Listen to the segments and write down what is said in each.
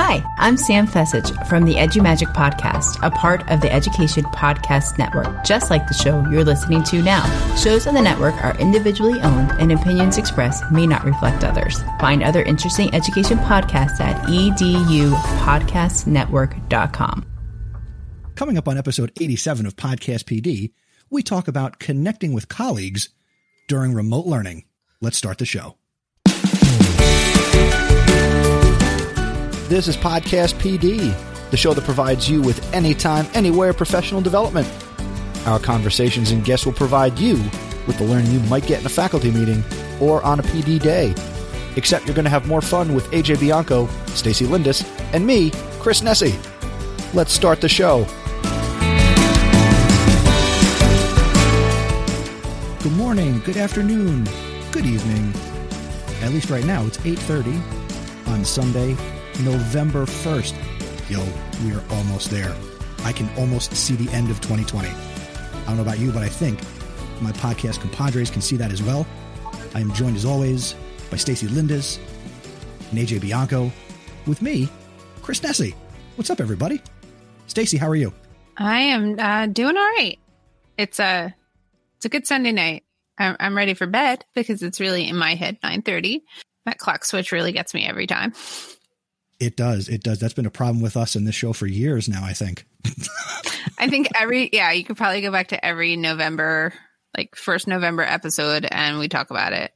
Hi, I'm Sam Fecich from the EduMagic Podcast, a part of the Education Podcast Network, just like the show you're listening to now. Shows on the network are individually owned, and opinions expressed may not reflect others. Find other interesting education podcasts at edupodcastnetwork.com. Coming up on episode 87 of Podcast PD, we talk about connecting with colleagues during remote learning. Let's start the show. This is Podcast PD, the show that provides you with anytime, anywhere professional development. Our conversations and guests will provide you with the learning you might get in a faculty meeting or on a PD day. Except you're going to have more fun with AJ Bianco, Stacy Lindis, and me, Chris Nesi. Let's start the show. Good morning, good afternoon, good evening. At least right now, it's 8:30 on Sunday, November 1st. Yo, we are almost there. I can almost see the end of 2020. I don't know about you, but I think my podcast compadres can see that as well. I am joined as always by Stacy Lindis and AJ Bianco with me, Chris Nesi. What's up, everybody? Stacy, how are you? I am uh, doing all right. It's a it's a good Sunday night. I'm, I'm ready for bed because it's really in my head nine thirty. That clock switch really gets me every time. It does. It does. That's been a problem with us in this show for years now, I think. I think every yeah, you could probably go back to every November, like first November episode, and we talk about it.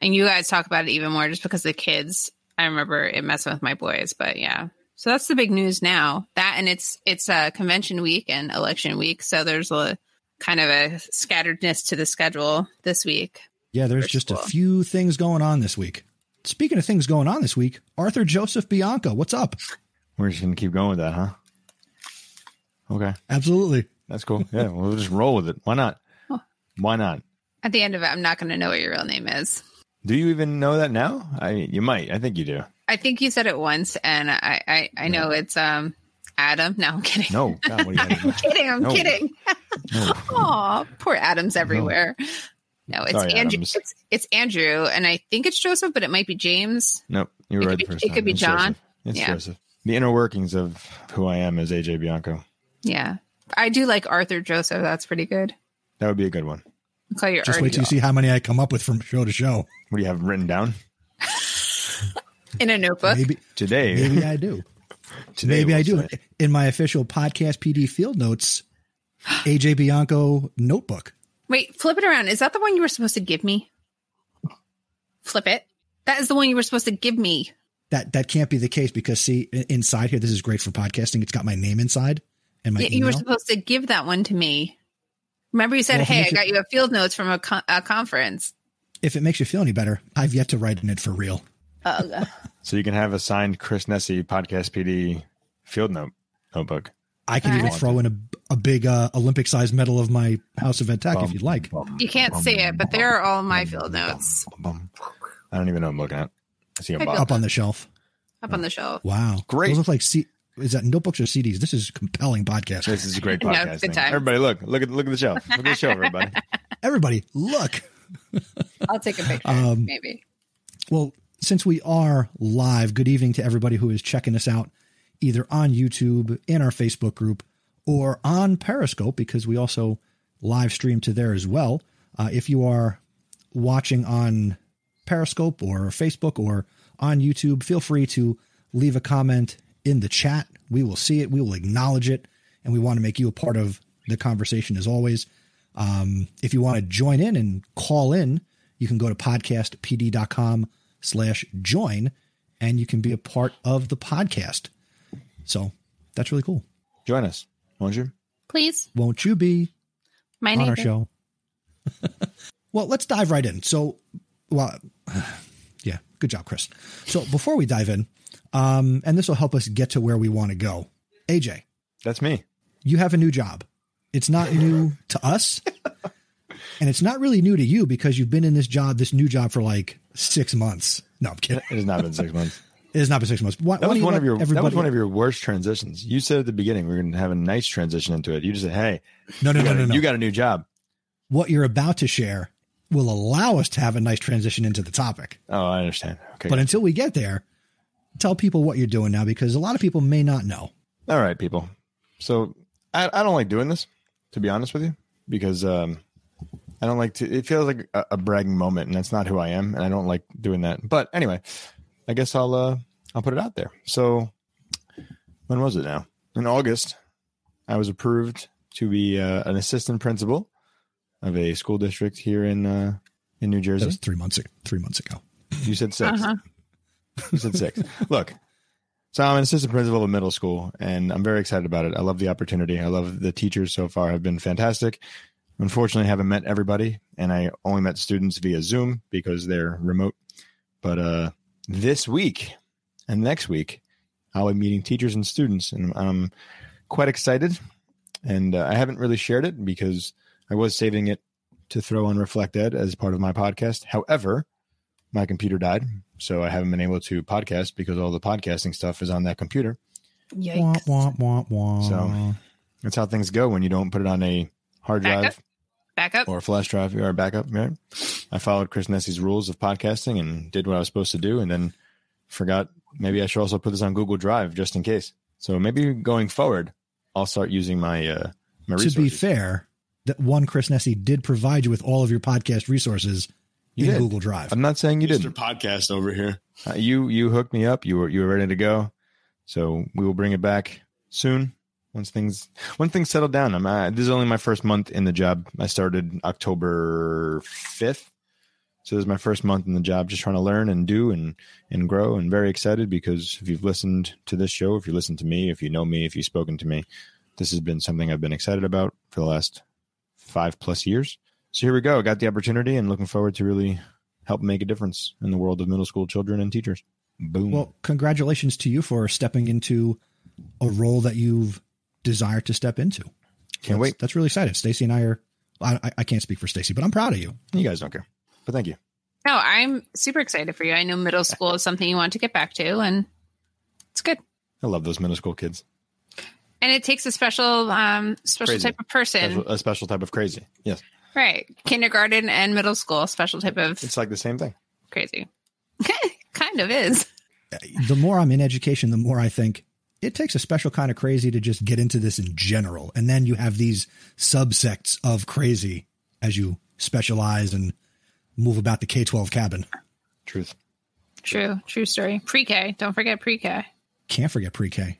And you guys talk about it even more just because the kids. I remember it messing with my boys, but yeah. So that's the big news now. That and it's it's a convention week and election week, so there's a kind of a scatteredness to the schedule this week. Yeah, there's just a few things going on this week. Speaking of things going on this week, Arthur Joseph Bianco, what's up? We're just gonna keep going with that, huh? Okay, Absolutely. that's cool. Yeah, we'll just roll with it. Why not? Why not? At the end of it, I'm not going to know what your real name is. Do you even know that now? I you might. I think you do. I think you said it once, and I I, I know it's um Adam. No, I'm kidding. No, God, what are you I'm kidding. I'm No. kidding. No. Aw, poor Adam's everywhere. No, it's Sorry, Andrew. Adams. It's it's Andrew, and I think it's Joseph, but it might be James. Nope, you were It right could the be- first it time. could be It's John. Joseph. It's Yeah. Joseph. The inner workings of who I am is AJ Bianco. Yeah, I do like Arthur Joseph. That's pretty good. That would be a good one. I'll call you Just wait till you see how many I come up with from show to show. What do you have written down in a notebook. Maybe today? maybe I do. today Maybe I we'll do. say. In my official podcast PD field notes, AJ Bianco notebook. Wait, flip it around. Is that the one you were supposed to give me? Flip it. That is the one you were supposed to give me. That that can't be the case because see inside here, this is great for podcasting. It's got my name inside and my Yeah, you were supposed to give that one to me. Remember, you said, Well, "Hey, I makes it- got you a field notes from a, con- a conference." If it makes you feel any better, I've yet to write in it for real. So you can have a signed Chris Nesi podcast PD field note notebook. I can All even right. throw in a, a big uh, Olympic sized medal of my House of Ed Tech if you'd like. you can't see it, but there are all my field notes I don't even know what I'm looking at. I see a I box. Up on the shelf. up on the shelf. Wow. Great. Those look like C- is that notebooks or CDs? This is compelling podcast. This is a great No, podcast. good thing. Everybody, look, look at look at the show. Look at the show, everybody. Everybody, look. I'll take a picture, Um, maybe. Well, since we are live, good evening to everybody who is checking us out either on YouTube, in our Facebook group, or on Periscope, because we also live stream to there as well. Uh, if you are watching on Periscope or Facebook or on YouTube, feel free to leave a comment in the chat. We will see it, we will acknowledge it, and we want to make you a part of the conversation as always. Um, if you want to join in and call in, you can go to podcastpd.com slash join and you can be a part of the podcast. So that's really cool. Join us, won't you? Please, Won't you be my on name. our show? well, let's dive right in. So, well, yeah, good job, Chris. So before we dive in, um, and this will help us get to where we want to go. AJ, That's me. you have a new job. It's not new to us, and it's not really new to you because you've been in this job, this new job, for like six months. No, I'm kidding. It has not been six months. It has not been six months. Why, That was one of your that was one of your worst transitions. You said at the beginning we are going to have a nice transition into it. You just said, "Hey, no, no, no, no, a, no. you got a new job." what you're about to share will allow us to have a nice transition into the topic. Oh, I understand. Okay, But until we get there, tell people what you're doing now because a lot of people may not know. All right, people. So I, I don't like doing this, to be honest with you, because um, I don't like to. It feels like a, a bragging moment, and that's not who I am, and I don't like doing that. But anyway, I guess I'll uh, I'll put it out there. So when was it now? In August, I was approved to be uh, an assistant principal of a school district here in uh, in New That Jersey. was three months ago. Three months ago. You said 6 Uh-huh. You said six. Look, so I'm an assistant principal of a middle school, and I'm very excited about it. I love the opportunity. I love the teachers so far have been fantastic. Unfortunately, I haven't met everybody, and I only met students via Zoom because they're remote. But uh, this week and next week, I'll be meeting teachers and students, and I'm quite excited. And uh, I haven't really shared it because I was saving it to throw on Reflect Ed as part of my podcast. However, my computer died, so I haven't been able to podcast because all the podcasting stuff is on that computer. Yikes. wah, wah, wah. So- That's how things go when you don't put it on a hard drive Backup? Or flash drive or a backup. Right? I followed Chris Nesi's rules of podcasting and did what I was supposed to do, and then forgot maybe I should also put this on Google Drive just in case. So maybe going forward, I'll start using my uh, my to resources. be fair, that one Chris Nesi did provide you with all of your podcast resources You in did. Google Drive. I'm not saying you Mr. didn't. Podcast over here. Uh, you you hooked me up. You were you were ready to go. So we will bring it back soon once things when things settle down. I'm uh, this is only my first month in the job. I started October fifth, so this is my first month in the job. Just trying to learn and do and and grow. And very excited because if you've listened to this show, if you listen to me, if you know me, if you've spoken to me, this has been something I've been excited about for the last five plus years. So here we go. Got the opportunity and looking forward to really help make a difference in the world of middle school children and teachers. Boom. Well, congratulations to you for stepping into a role that you've desired to step into. Can't wait. That's really exciting. Stacy and I are. I, I- I can't speak for Stacy, but I'm proud of you. You guys don't care, but thank you. No, I'm super excited for you. I know middle school is something you want to get back to, and it's good. I love those middle school kids. And it takes a special, um, special Crazy. type of person, Special, a special type of crazy. Yes, right? Kindergarten and middle school, special type of it's like the same thing. crazy. kind of is. The more I'm in education, the more I think it takes a special kind of crazy to just get into this in general, and then you have these subsects of crazy as you specialize and move about the K-12 cabin. Truth. True, true story. Pre-K, don't forget pre-K. Can't forget pre-K.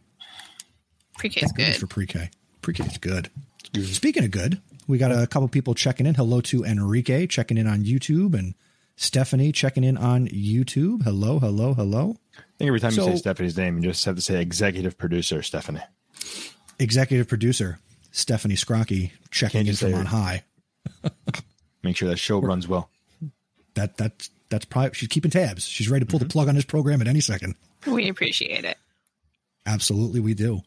Pre-K is good. for pre-K. Pre-K is good. Speaking of good, we got a couple people checking in. Hello to Enrique checking in on YouTube and Stephanie checking in on YouTube. Hello, hello, hello. I think every time you say Stephanie's name, you just have to say executive producer Stephanie. Executive producer Stephanie Scrocky checking in from on high. Make sure that show runs well. That that's that's probably she's keeping tabs. She's ready to pull the plug on this program at any second. We appreciate it. Absolutely, we do.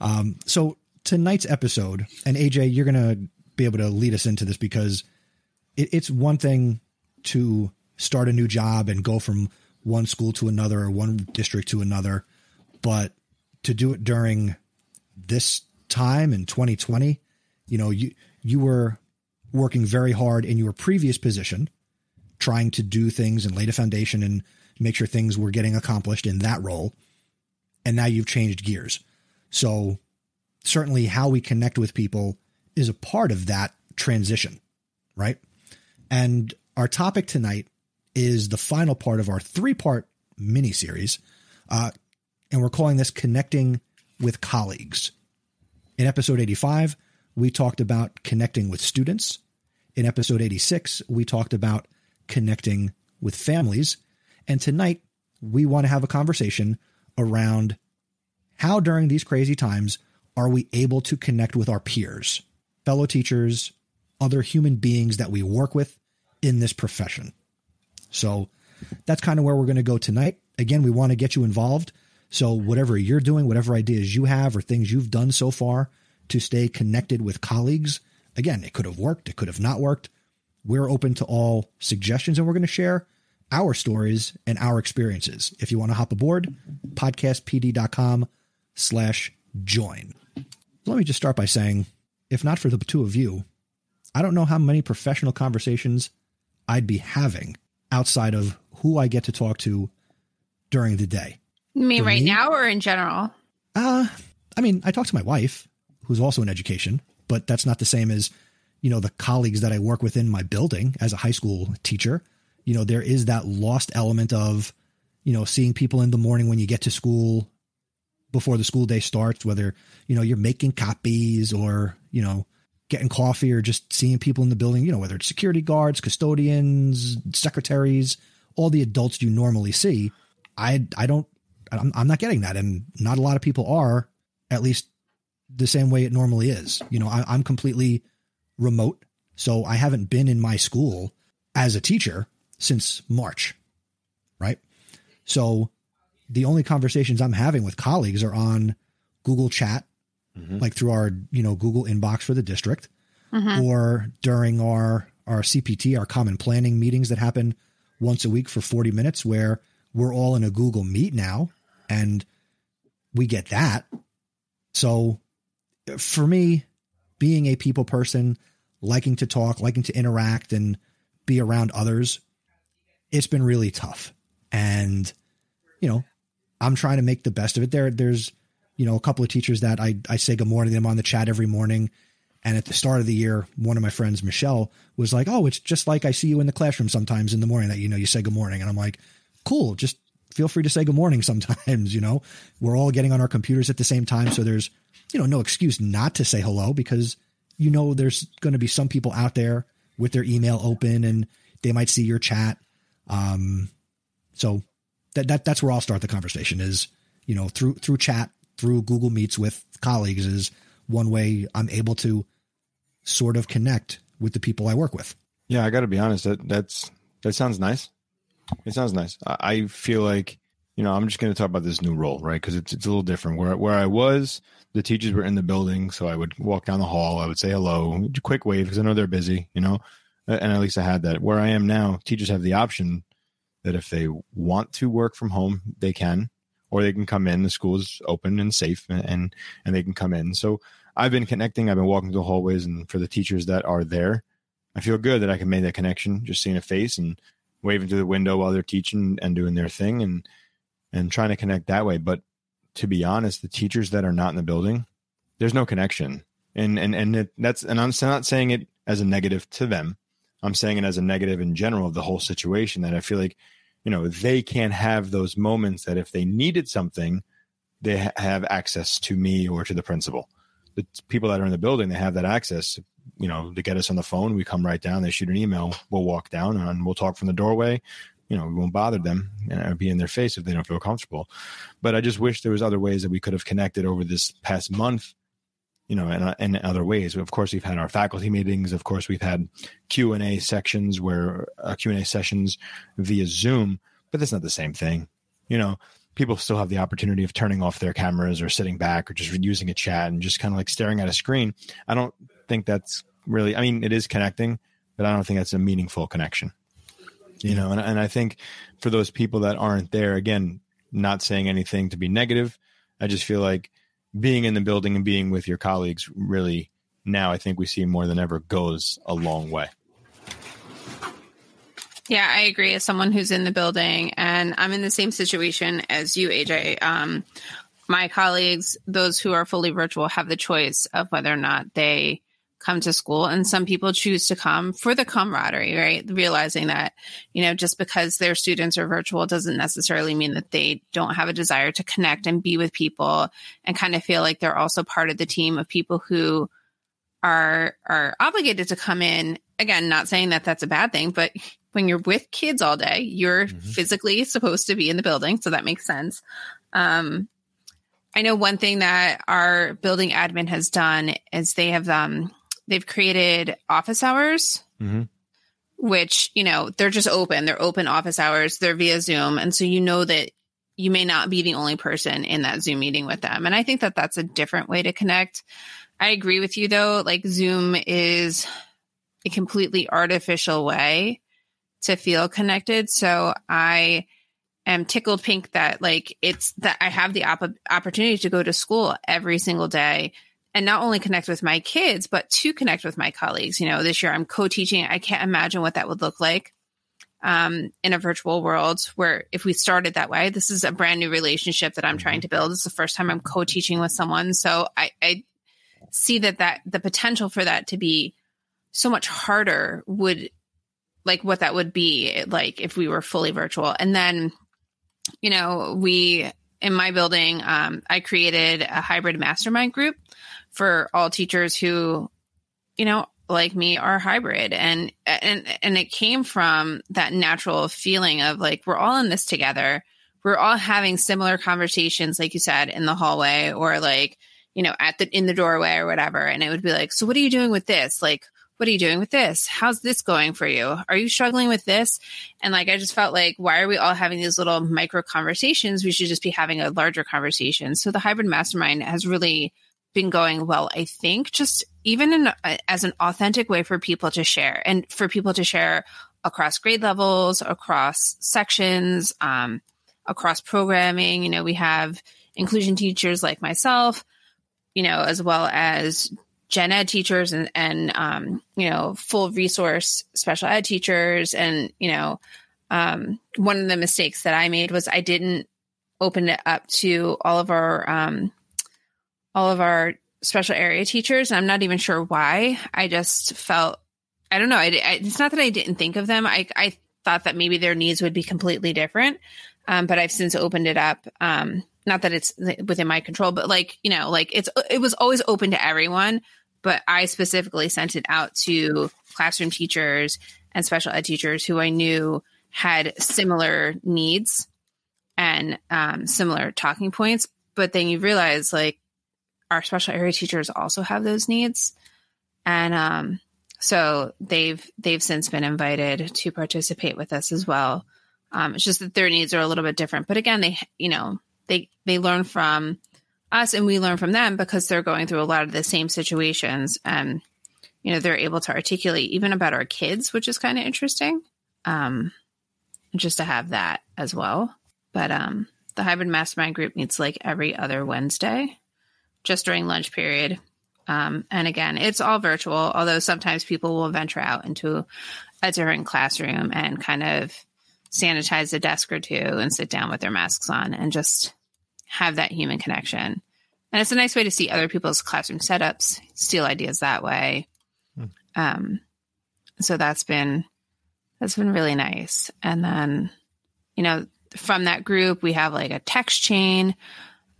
Um, so tonight's episode, and AJ, you're gonna be able to lead us into this because it, it's one thing to start a new job and go from one school to another or one district to another, but to do it during this time in 2020, you know, you you were working very hard in your previous position, trying to do things and lay the foundation and make sure things were getting accomplished in that role and now you've changed gears. So certainly how we connect with people is a part of that transition, right? And our topic tonight is the final part of our three part mini series. Uh, and we're calling this Connecting with Colleagues. In episode 85, we talked about connecting with students. In episode 86, we talked about connecting with families. And tonight, we want to have a conversation around how during these crazy times are we able to connect with our peers, fellow teachers, other human beings that we work with in this profession. So that's kind of where we're going to go tonight. Again, we want to get you involved. So whatever you're doing, whatever ideas you have or things you've done so far to stay connected with colleagues, again, it could have worked, it could have not worked. We're open to all suggestions and we're going to share our stories and our experiences. If you want to hop aboard, podcastpd.com slash join. Let me just start by saying, if not for the two of you, I don't know how many professional conversations I'd be having outside of who I get to talk to during the day. You mean For right me? now or in general? Uh, I mean, I talk to my wife, who's also in education, but that's not the same as, you know, the colleagues that I work with in my building as a high school teacher. You know, there is that lost element of, you know, seeing people in the morning when you get to school before the school day starts, whether, you know, you're making copies or, you know, getting coffee or just seeing people in the building, you know, whether it's security guards, custodians, secretaries, all the adults you normally see. I, I don't, I'm, I'm not getting that. And not a lot of people are, at least the same way it normally is. You know, I, I'm completely remote. So I haven't been in my school as a teacher since March. Right. So the only conversations I'm having with colleagues are on Google Chat, Mm-hmm. like through our, you know, Google inbox for the district mm-hmm. or during our, our CPT, our common planning meetings that happen once a week for 40 minutes where we're all in a Google Meet now and we get that. So for me, being a people person, liking to talk, liking to interact and be around others, it's been really tough. And, you know, I'm trying to make the best of it. There, there's, you know, a couple of teachers that I, I say good morning to them on the chat every morning. And at the start of the year, one of my friends, Michelle, was like, Oh, it's just like I see you in the classroom sometimes in the morning that, you know, you say good morning. And I'm like, cool. Just feel free to say good morning sometimes, you know, we're all getting on our computers at the same time. So there's, you know, no excuse not to say hello because you know there's going to be some people out there with their email open and they might see your chat. Um, so that, that that's where I'll start the conversation is, you know, through through chat, through Google Meets with colleagues is one way I'm able to sort of connect with the people I work with. Yeah, I got to be honest. That that's that sounds nice. It sounds nice. I, I feel like you know I'm just going to talk about this new role, right? Because it's it's a little different. Where where I was, the teachers were in the building, so I would walk down the hall. I would say hello, quick wave because I know they're busy, you know. And at least I had that. Where I am now, teachers have the option that if they want to work from home, they can, or they can come in. The school is open and safe, and and they can come in. So I've been connecting. I've been walking through the hallways, and for the teachers that are there, I feel good that I can make that connection, just seeing a face and waving through the window while they're teaching and doing their thing, and and trying to connect that way. But to be honest, the teachers that are not in the building, there's no connection, and and and it, that's and I'm not saying it as a negative to them. I'm saying it as a negative in general of the whole situation. That I feel like, you know, they can't have those moments that if they needed something, they ha- have access to me or to the principal. The people that are in the building, they have that access. You know, to get us on the phone, we come right down. They shoot an email, we'll walk down and we'll talk from the doorway. You know, we won't bother them and I'll be in their face if they don't feel comfortable. But I just wish there was other ways that we could have connected over this past month you know, in, in other ways. Of course, we've had our faculty meetings. Of course, we've had Q and A sections where uh, Q and A sessions via Zoom, but that's not the same thing. You know, people still have the opportunity of turning off their cameras or sitting back or just using a chat and just kind of like staring at a screen. I don't think that's really. I mean, it is connecting, but I don't think that's a meaningful connection. You know, and and I think for those people that aren't there, again, not saying anything to be negative. I just feel like being in the building and being with your colleagues really now I think we see more than ever goes a long way. Yeah, I agree. As someone who's in the building, and I'm in the same situation as you, AJ. Um, my colleagues, those who are fully virtual, have the choice of whether or not they come to school. And some people choose to come for the camaraderie, right? Realizing that, you know, just because their students are virtual doesn't necessarily mean that they don't have a desire to connect and be with people and kind of feel like they're also part of the team of people who are are obligated to come in again not saying that that's a bad thing but when you're with kids all day you're Mhm. physically supposed to be in the building so that makes sense um i know one thing that our building admin has done is they have um they've created office hours Mm-hmm. which you know they're just open. They're open office hours. They're via zoom. And so you know that you may not be the only person in that zoom meeting with them. And i think that that's a different way to connect. I agree with you though. Like zoom is a completely artificial way to feel connected. So i am tickled pink that like it's that i have the op- opportunity to go to school every single day and not only connect with my kids, but to connect with my colleagues. You know, this year I'm co teaching. I can't imagine what that would look like. um, in a virtual world where if we started that way, this is a brand new relationship that I'm trying to build. It's the first time I'm co-teaching with someone. So I, I see that, that the potential for that to be so much harder would like what that would be like if we were fully virtual. And then, you know, we in my building, um, I created a hybrid mastermind group for all teachers who, you know, like me are hybrid. And and and it came from that natural feeling of like we're all in this together. We're all having similar conversations like you said in the hallway or like you know at the in the doorway or whatever. And it would be like so what are you doing with this? Like what are you doing with this? How's this going for you? Are you struggling with this? And like i just felt like why are we all having these little micro conversations? We should just be having a larger conversation. So the hybrid mastermind has really been going well i think just even in as an authentic way for people to share and for people to share across grade levels, across sections, um, across programming. You know, we have inclusion teachers like myself, you know, as well as gen ed teachers and, and um, you know, full resource special ed teachers. And, you know, um, one of the mistakes that I made was I didn't open it up to all of our, um, all of our special area teachers. I'm not even sure why. I just felt, I don't know. I, I, it's not that I didn't think of them. I, I thought that maybe their needs would be completely different. Um, but I've since opened it up. Um, not that it's within my control, but like, you know, like it's, it was always open to everyone, but I specifically sent it out to classroom teachers and special ed teachers who I knew had similar needs and um, similar talking points. But then you realize like our special area teachers also have those needs. And um, so they've they've since been invited to participate with us as well. Um, it's just that their needs are a little bit different. But again, they you know they they learn from us and we learn from them because they're going through a lot of the same situations and you know they're able to articulate even about our kids, which is kind of interesting. Um, just to have that as well. But um, the hybrid mastermind group meets like every other Wednesday just during lunch period. Um, and again, it's all virtual, although sometimes people will venture out into a different classroom and kind of sanitize a desk or two and sit down with their masks on and just have that human connection. And it's a nice way to see other people's classroom setups, steal ideas that way. Hmm. Um, so that's been that's been really nice. And then, you know, from that group, we have like a text chain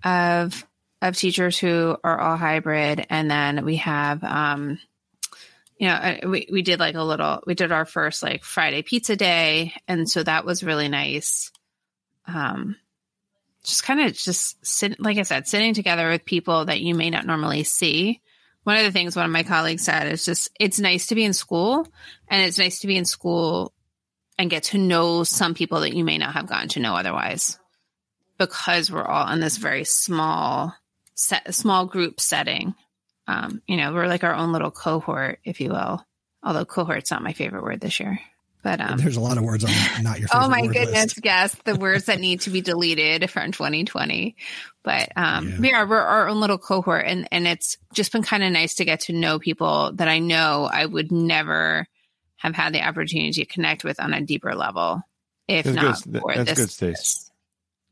of of teachers who are all hybrid. And then we have, um, you know, uh, we, we did like a little, we did our first like Friday pizza day. And so that was really nice. Um, just kind of just sit, like I said, sitting together with people that you may not normally see. One of the things one of my colleagues said is just, it's nice to be in school and it's nice to be in school and get to know some people that you may not have gotten to know otherwise because we're all in this very small set, small group setting. Um, you know, we're like our own little cohort, if you will. Although cohort's not my favorite word this year. But um, there's a lot of words on not your. oh my goodness! List. Yes, the words that need to be deleted from 2020. But um, yeah. we are we're our own little cohort, and and it's just been kind of nice to get to know people that I know I would never have had the opportunity to connect with on a deeper level if that's not good. for that's this. good, Stace.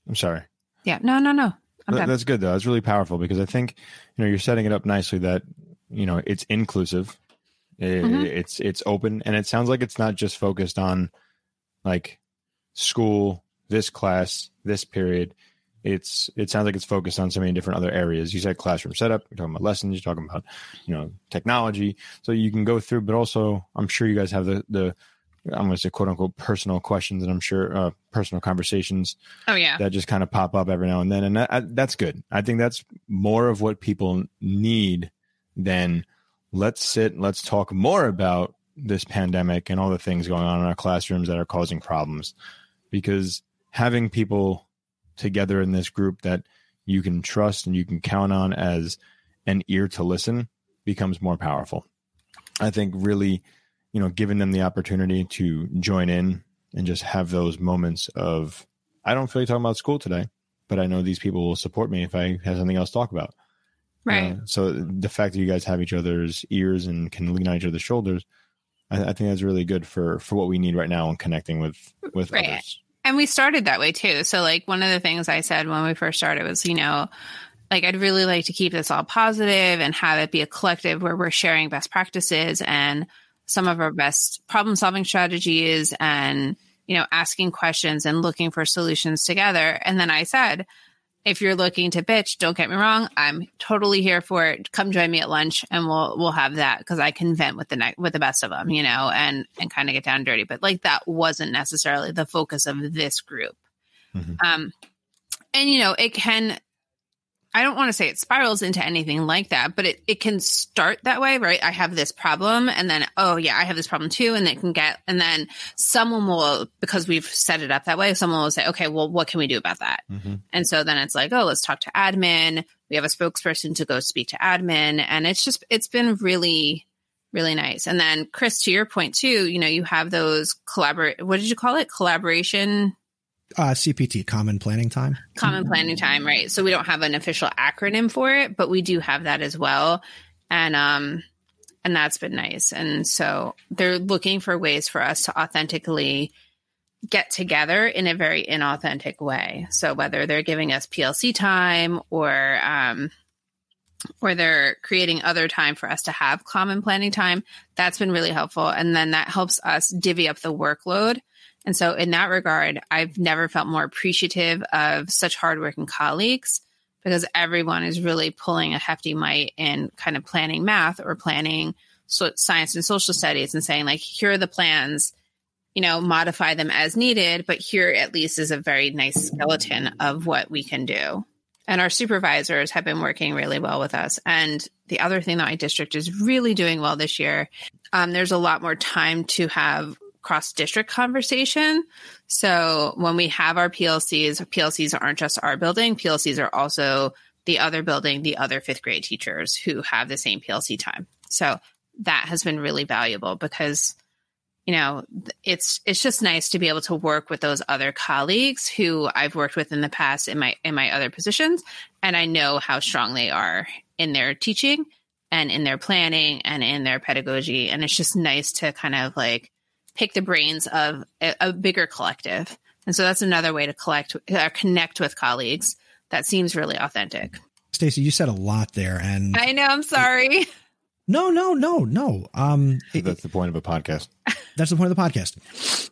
I'm sorry. Yeah. No. No. No. Okay. That's good though. That's really powerful because I think you know you're setting it up nicely that you know it's inclusive, mm-hmm. it's it's open, and it sounds like it's not just focused on like school, this class, this period. It's it sounds like it's focused on so many different other areas. You said classroom setup. You're talking about lessons. You're talking about you know technology. So you can go through, but also I'm sure you guys have the the I'm going to say quote unquote personal questions, and I'm sure uh, personal conversations. Oh yeah, that just kind of pop up every now and then, and that, that's good. I think that's more of what people need than let's sit, let's talk more about this pandemic and all the things going on in our classrooms that are causing problems, because having people together in this group that you can trust and you can count on as an ear to listen becomes more powerful. I think really you know, giving them the opportunity to join in and just have those moments of, I don't feel like talking about school today, but I know these people will support me if I have something else to talk about. Right. Uh, so the fact that you guys have each other's ears and can lean on each other's shoulders, I, I think that's really good for for what we need right now in connecting with with Right. others. And we started that way too. So, like, one of the things I said when we first started was, you know, like, I'd really like to keep this all positive and have it be a collective where we're sharing best practices and some of our best problem solving strategies and, you know, asking questions and looking for solutions together. And then I said, if you're looking to bitch, don't get me wrong, I'm totally here for it. Come join me at lunch and we'll we'll have that because I can vent with the ne- with the best of them, you know, and and kind of get down dirty. But like that wasn't necessarily the focus of this group. Mhm. Um, and you know, it can. I don't want to say it spirals into anything like that, but it, it can start that way, right? I have this problem and then, oh yeah, I have this problem too. And it can get, and then someone will, because we've set it up that way, someone will say, okay, well, what can we do about that? Mhm. And so then it's like, oh, let's talk to admin. We have a spokesperson to go speak to admin. And it's just, it's been really, really nice. And then Chris, to your point too, you know, you have those collaborate, what did you call it? Collaboration, Uh, CPT, Common Planning Time. common planning time, right? So we don't have an official acronym for it, but we do have that as well. And, um, and that's been nice. And so they're looking for ways for us to authentically get together in a very inauthentic way. So whether they're giving us PLC time or um, or they're creating other time for us to have common planning time, that's been really helpful. And then that helps us divvy up the workload. And so in that regard, I've never felt more appreciative of such hardworking colleagues because everyone is really pulling a hefty might in kind of planning math or planning so science and social studies and saying like, here are the plans you know, modify them as needed, but here at least is a very nice skeleton of what we can do. And our supervisors have been working really well with us. And the other thing that my district is really doing well this year, um, there's a lot more time to have cross district conversation. So when we have our PLCs, PLCs aren't just our building, PLCs are also the other building, the other fifth grade teachers who have the same PLC time. So that has been really valuable because you know it's it's just nice to be able to work with those other colleagues who I've worked with in the past in my in my other positions and I know how strong they are in their teaching and in their planning and in their pedagogy and it's just nice to kind of like pick the brains of a, a bigger collective and so that's another way to collect uh, connect with colleagues that seems really authentic Stacey, you said a lot there, and I know I'm sorry no, no, no, no. Um, it- That's the point of a podcast. that's the point of the podcast.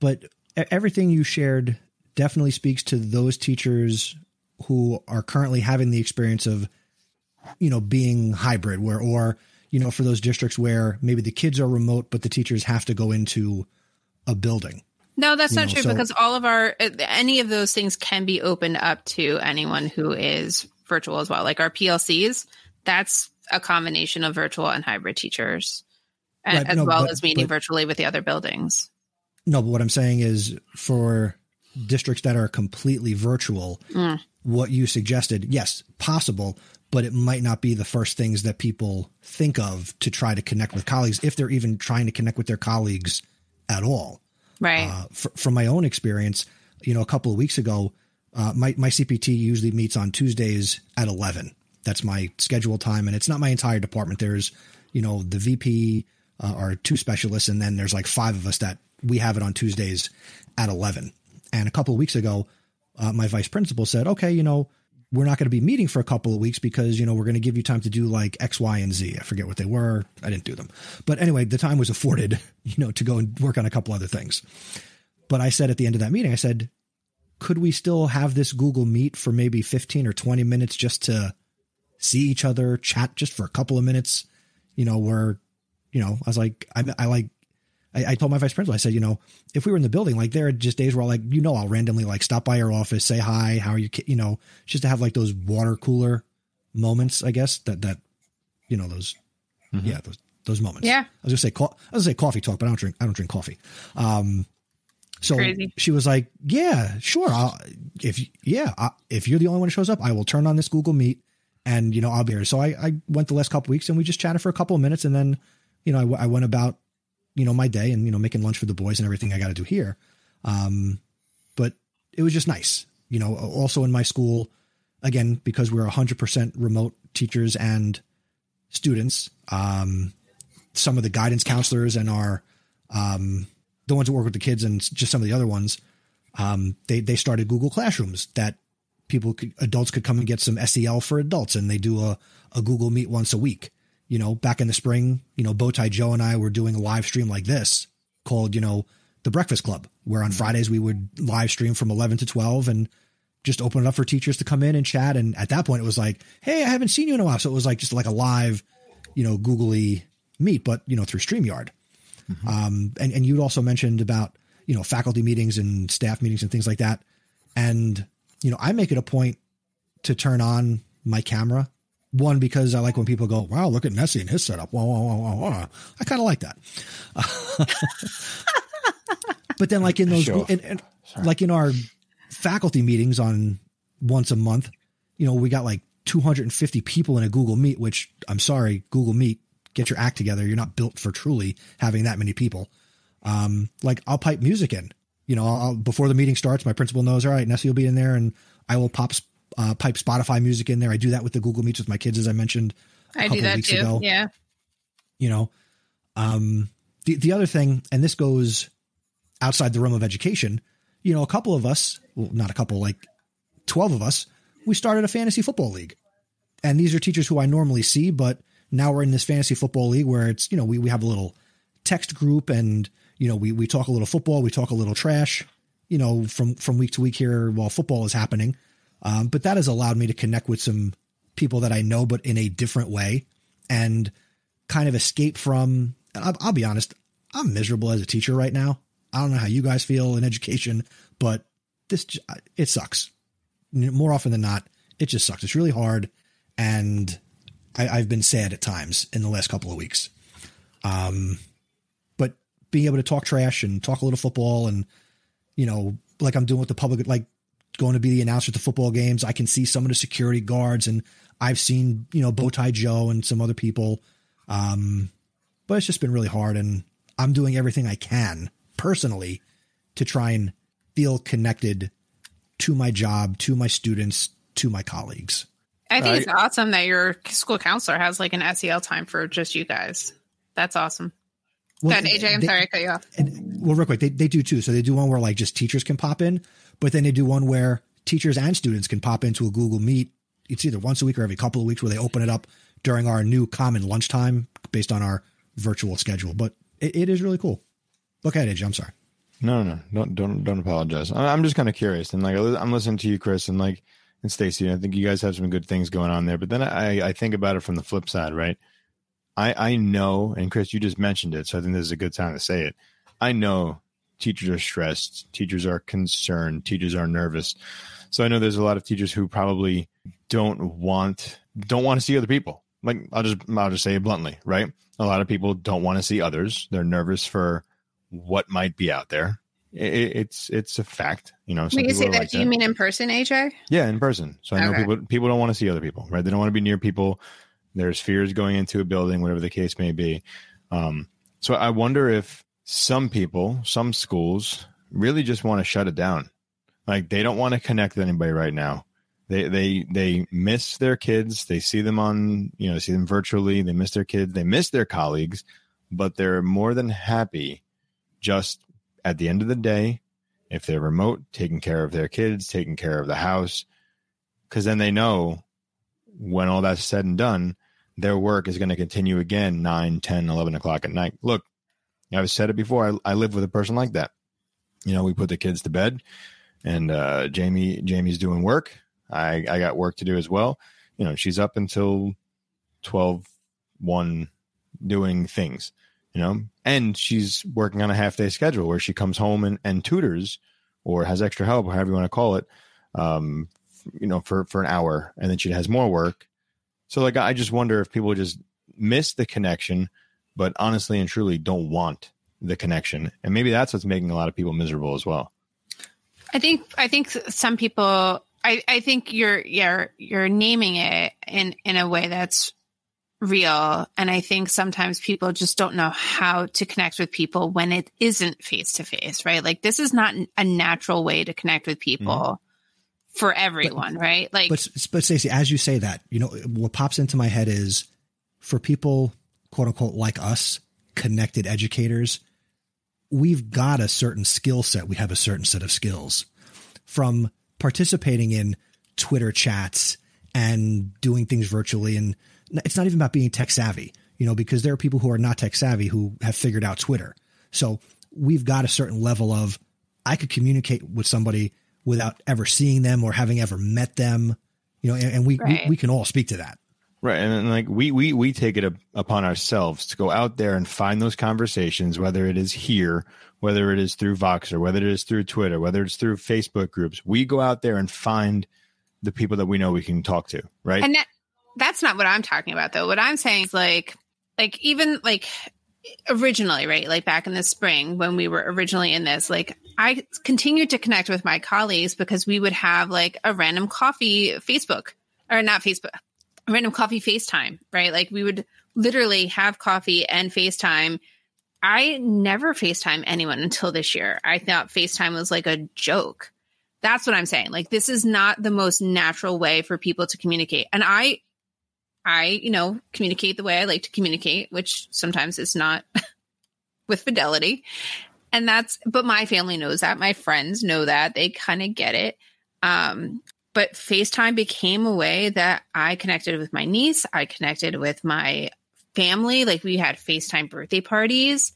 But everything you shared definitely speaks to those teachers who are currently having the experience of, you know, being hybrid, where or you know, for those districts where maybe the kids are remote, but the teachers have to go into a building. No, that's You not know, true so- because all of our uh, any of those things can be opened up to anyone who is virtual as well. Like our PLCs, that's a combination of virtual and hybrid teachers, Right, as no, well but- as meeting but- virtually with the other buildings. No, but what I'm saying is for districts that are completely virtual, Mm. what you suggested, yes, possible, but it might not be the first things that people think of to try to connect with colleagues if they're even trying to connect with their colleagues at all. Right. Uh, fr- from my own experience, you know, a couple of weeks ago, uh, my, my CPT usually meets on Tuesdays at 11. That's my schedule time. And it's not my entire department. There's, you know, the VP uh, are two specialists, and then there's like five of us that we have it on Tuesdays at 11. And a couple of weeks ago, uh, my vice principal said, okay, you know, we're not going to be meeting for a couple of weeks because, you know, we're going to give you time to do like X, Y, and Z. I forget what they were. I didn't do them. But anyway, the time was afforded, you know, to go and work on a couple other things. But I said at the end of that meeting, I said, could we still have this Google Meet for maybe 15 or 20 minutes just to see each other, chat just for a couple of minutes? You know, where, you know, I was like, I, I like, I, I told my vice principal, I said, you know, if we were in the building, like there are just days where I'll like, you know, I'll randomly like stop by your office, say hi, how are you, you know, just to have like those water cooler moments, I guess that, that, you know, those, yeah, those, those moments. Yeah. I was gonna say, co- I was gonna say coffee talk, but I don't drink, I don't drink coffee. Um, so Crazy. she was like, yeah, sure. I'll, if, yeah, I, if you're the only one who shows up, I will turn on this Google Meet and, you know, I'll be here. So I, I went the last couple weeks and we just chatted for a couple of minutes and then, you know, I, I went about, you know, my day and, you know, making lunch for the boys and everything I got to do here. Um, but it was just nice, you know, also in my school, again, because we're hundred percent remote teachers and students, um, some of the guidance counselors and our um, the ones that work with the kids and just some of the other ones, um, they they started Google Classrooms that people could, adults could come and get some SEL for adults, and they do a a Google Meet once a week. You know, back in the spring, you know, Bowtie Joe and I were doing a live stream like this called, you know, the Breakfast Club, where on Fridays we would live stream from 11 to 12 and just open it up for teachers to come in and chat. And at that point, it was like, hey, I haven't seen you in a while. So it was like just like a live, you know, googly meet, but, you know, through StreamYard. Mm-hmm. Um, and, and you'd also mentioned about, you know, faculty meetings and staff meetings and things like that. And, you know, I make it a point to turn on my camera. One, because I like when people go, wow, look at Nesi and his setup. Wow, wow, wow, wow, wow. I kind of like that. but then like in those, Sure. in, in, like in our faculty meetings on once a month, you know, we got like 250 people in a Google Meet, which I'm sorry, Google Meet, get your act together. You're not built for truly having that many people. Um, like I'll pipe music in, you know, I'll, before the meeting starts, my principal knows, all right, Nesi will be in there and I will pop, uh, pipe Spotify music in there. I do that with the Google Meets with my kids, as I mentioned. a I do couple that weeks too. ago Yeah. you know um the, the other thing and this goes outside the realm of education you know a couple of us well not a couple like 12 of us we started a fantasy football league and these are teachers who i normally see but now we're in this fantasy football league where it's you know we, we have a little text group and you know we, we talk a little football we talk a little trash you know from from week to week here while football is happening um, but that has allowed me to connect with some people that i know but in a different way and kind of escape from I'll, I'll be honest i'm miserable as a teacher right now. I don't know how you guys feel in education but this it sucks. More often than not it just sucks. It's really hard. And I, i've been sad at times in the last couple of weeks. Um but being able to talk trash and talk a little football and you know like i'm doing with the public like going to be the announcer at the football games i can see some of the security guards and i've seen you know bowtie joe and some other people um, but it's just been really hard, and I'm doing everything I can personally to try and feel connected to my job, to my students, to my colleagues. I think Right. it's awesome that your school counselor has like an SEL time for just you guys. That's awesome. Well, Good, AJ, I'm they- sorry I cut you off. and- well, real quick, they, they do too. So they do one where like just teachers can pop in, but then they do one where teachers and students can pop into a Google Meet. It's either once a week or every couple of weeks where they open it up during our new common lunchtime based on our virtual schedule. But it, it is really cool. Look at it. I'm sorry. No, no, no, don't don't don't apologize. I'm just kind of curious, and like I'm listening to you, Chris, and like and Stacy. I think you guys have some good things going on there. But then I I think about it from the flip side, right? I I know, and Chris, you just mentioned it, so I think this is a good time to say it. I know teachers are stressed, teachers are concerned, teachers are nervous. So I know there's a lot of teachers who probably don't want don't want to see other people. Like I'll just I'll just say it bluntly, right? A lot of people don't want to see others. They're nervous for what might be out there. It, it's it's a fact, you know. When you say that, like do you mean in person, AJ? yeah, in person. So I know Okay. people people don't want to see other people, right? They don't want to be near people. There's fears going into a building, whatever the case may be. Um, so I wonder if some people, some schools, really just want to shut it down. Like they don't want to connect with anybody right now. They they they miss their kids. They see them on you know see them virtually. They miss their kids. They miss their colleagues, but they're more than happy just at the end of the day if they're remote, taking care of their kids, taking care of the house, because then they know when all that's said and done, their work is going to continue again 9, 10, 11 o'clock at night. Look, I've said it before. I, I live with a person like that. You know, we put the kids to bed and uh, Jamie, Jamie's doing work. I, I got work to do as well. You know, she's up until 12, 1 doing things, you know, and she's working on a half day schedule where she comes home and, and tutors or has extra help, or however you want to call it, um, you know, for, for an hour. And then she has more work. So, like, I just wonder if people just miss the connection, but honestly and truly don't want the connection. And maybe that's what's making a lot of people miserable as well. I think I think some people I, I think you're you're you're naming it in in a way that's real and I think sometimes people just don't know how to connect with people when it isn't face to face, right? Like this is not a natural way to connect with mm-hmm. people for everyone, right? Like But but Stacey, as you say that, you know what pops into my head is for people quote unquote like us connected educators, we've got a certain skill set. We have a certain set of skills from participating in Twitter chats and doing things virtually. And it's not even about being tech savvy, you know, because there are people who are not tech savvy who have figured out Twitter. So we've got a certain level of I could communicate with somebody without ever seeing them or having ever met them, you know, and, and we, right. we, we can all speak to that. Right. And, like we, we, we take it upon ourselves to go out there and find those conversations, whether it is here, whether it is through Voxer, whether it is through Twitter, whether it's through Facebook groups. We go out there and find the people that we know we can talk to. Right. And that, that's not what I'm talking about though. What I'm saying is like, like even like originally, right? Like back in the spring when we were originally in this, like I continued to connect with my colleagues because we would have like a random coffee Facebook or not Facebook, random coffee FaceTime, right? Like we would literally have coffee and FaceTime. I never FaceTime anyone until this year. I thought FaceTime was like a joke. That's what I'm saying. Like this is not the most natural way for people to communicate. And I I, you know, communicate the way I like to communicate, which sometimes is not with fidelity. And that's, but my family knows that. My friends know that. They kind of get it. Um, but FaceTime became a way that I connected with my niece. I connected with my family. Like we had FaceTime birthday parties.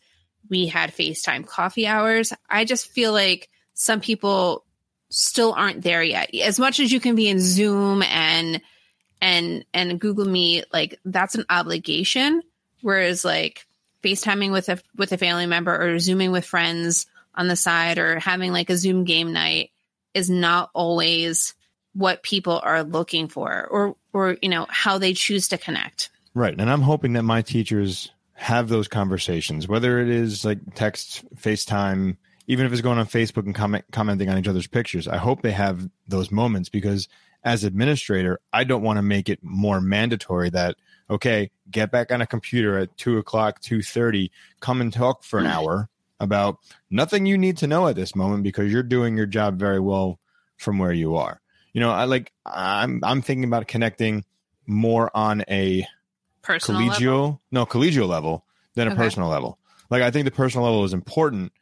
We had FaceTime coffee hours. I just feel like some people still aren't there yet. As much as you can be in Zoom and and and Google Meet, like that's an obligation. Whereas like FaceTiming with a with a family member or zooming with friends on the side or having like a Zoom game night is not always what people are looking for or or you know how they choose to connect. Right. And I'm hoping that my teachers have those conversations, whether it is like text, FaceTime, even if it's going on Facebook and comment, commenting on each other's pictures. I hope they have those moments because as administrator, I don't want to make it more mandatory that okay, get back on a computer at two o'clock, two thirty, come and talk for an mm. hour about nothing you need to know at this moment because you're doing your job very well from where you are. You know, I like I'm I'm thinking about connecting more on a personal collegial level? no collegial level than a okay. personal level. Like I think the personal level is important,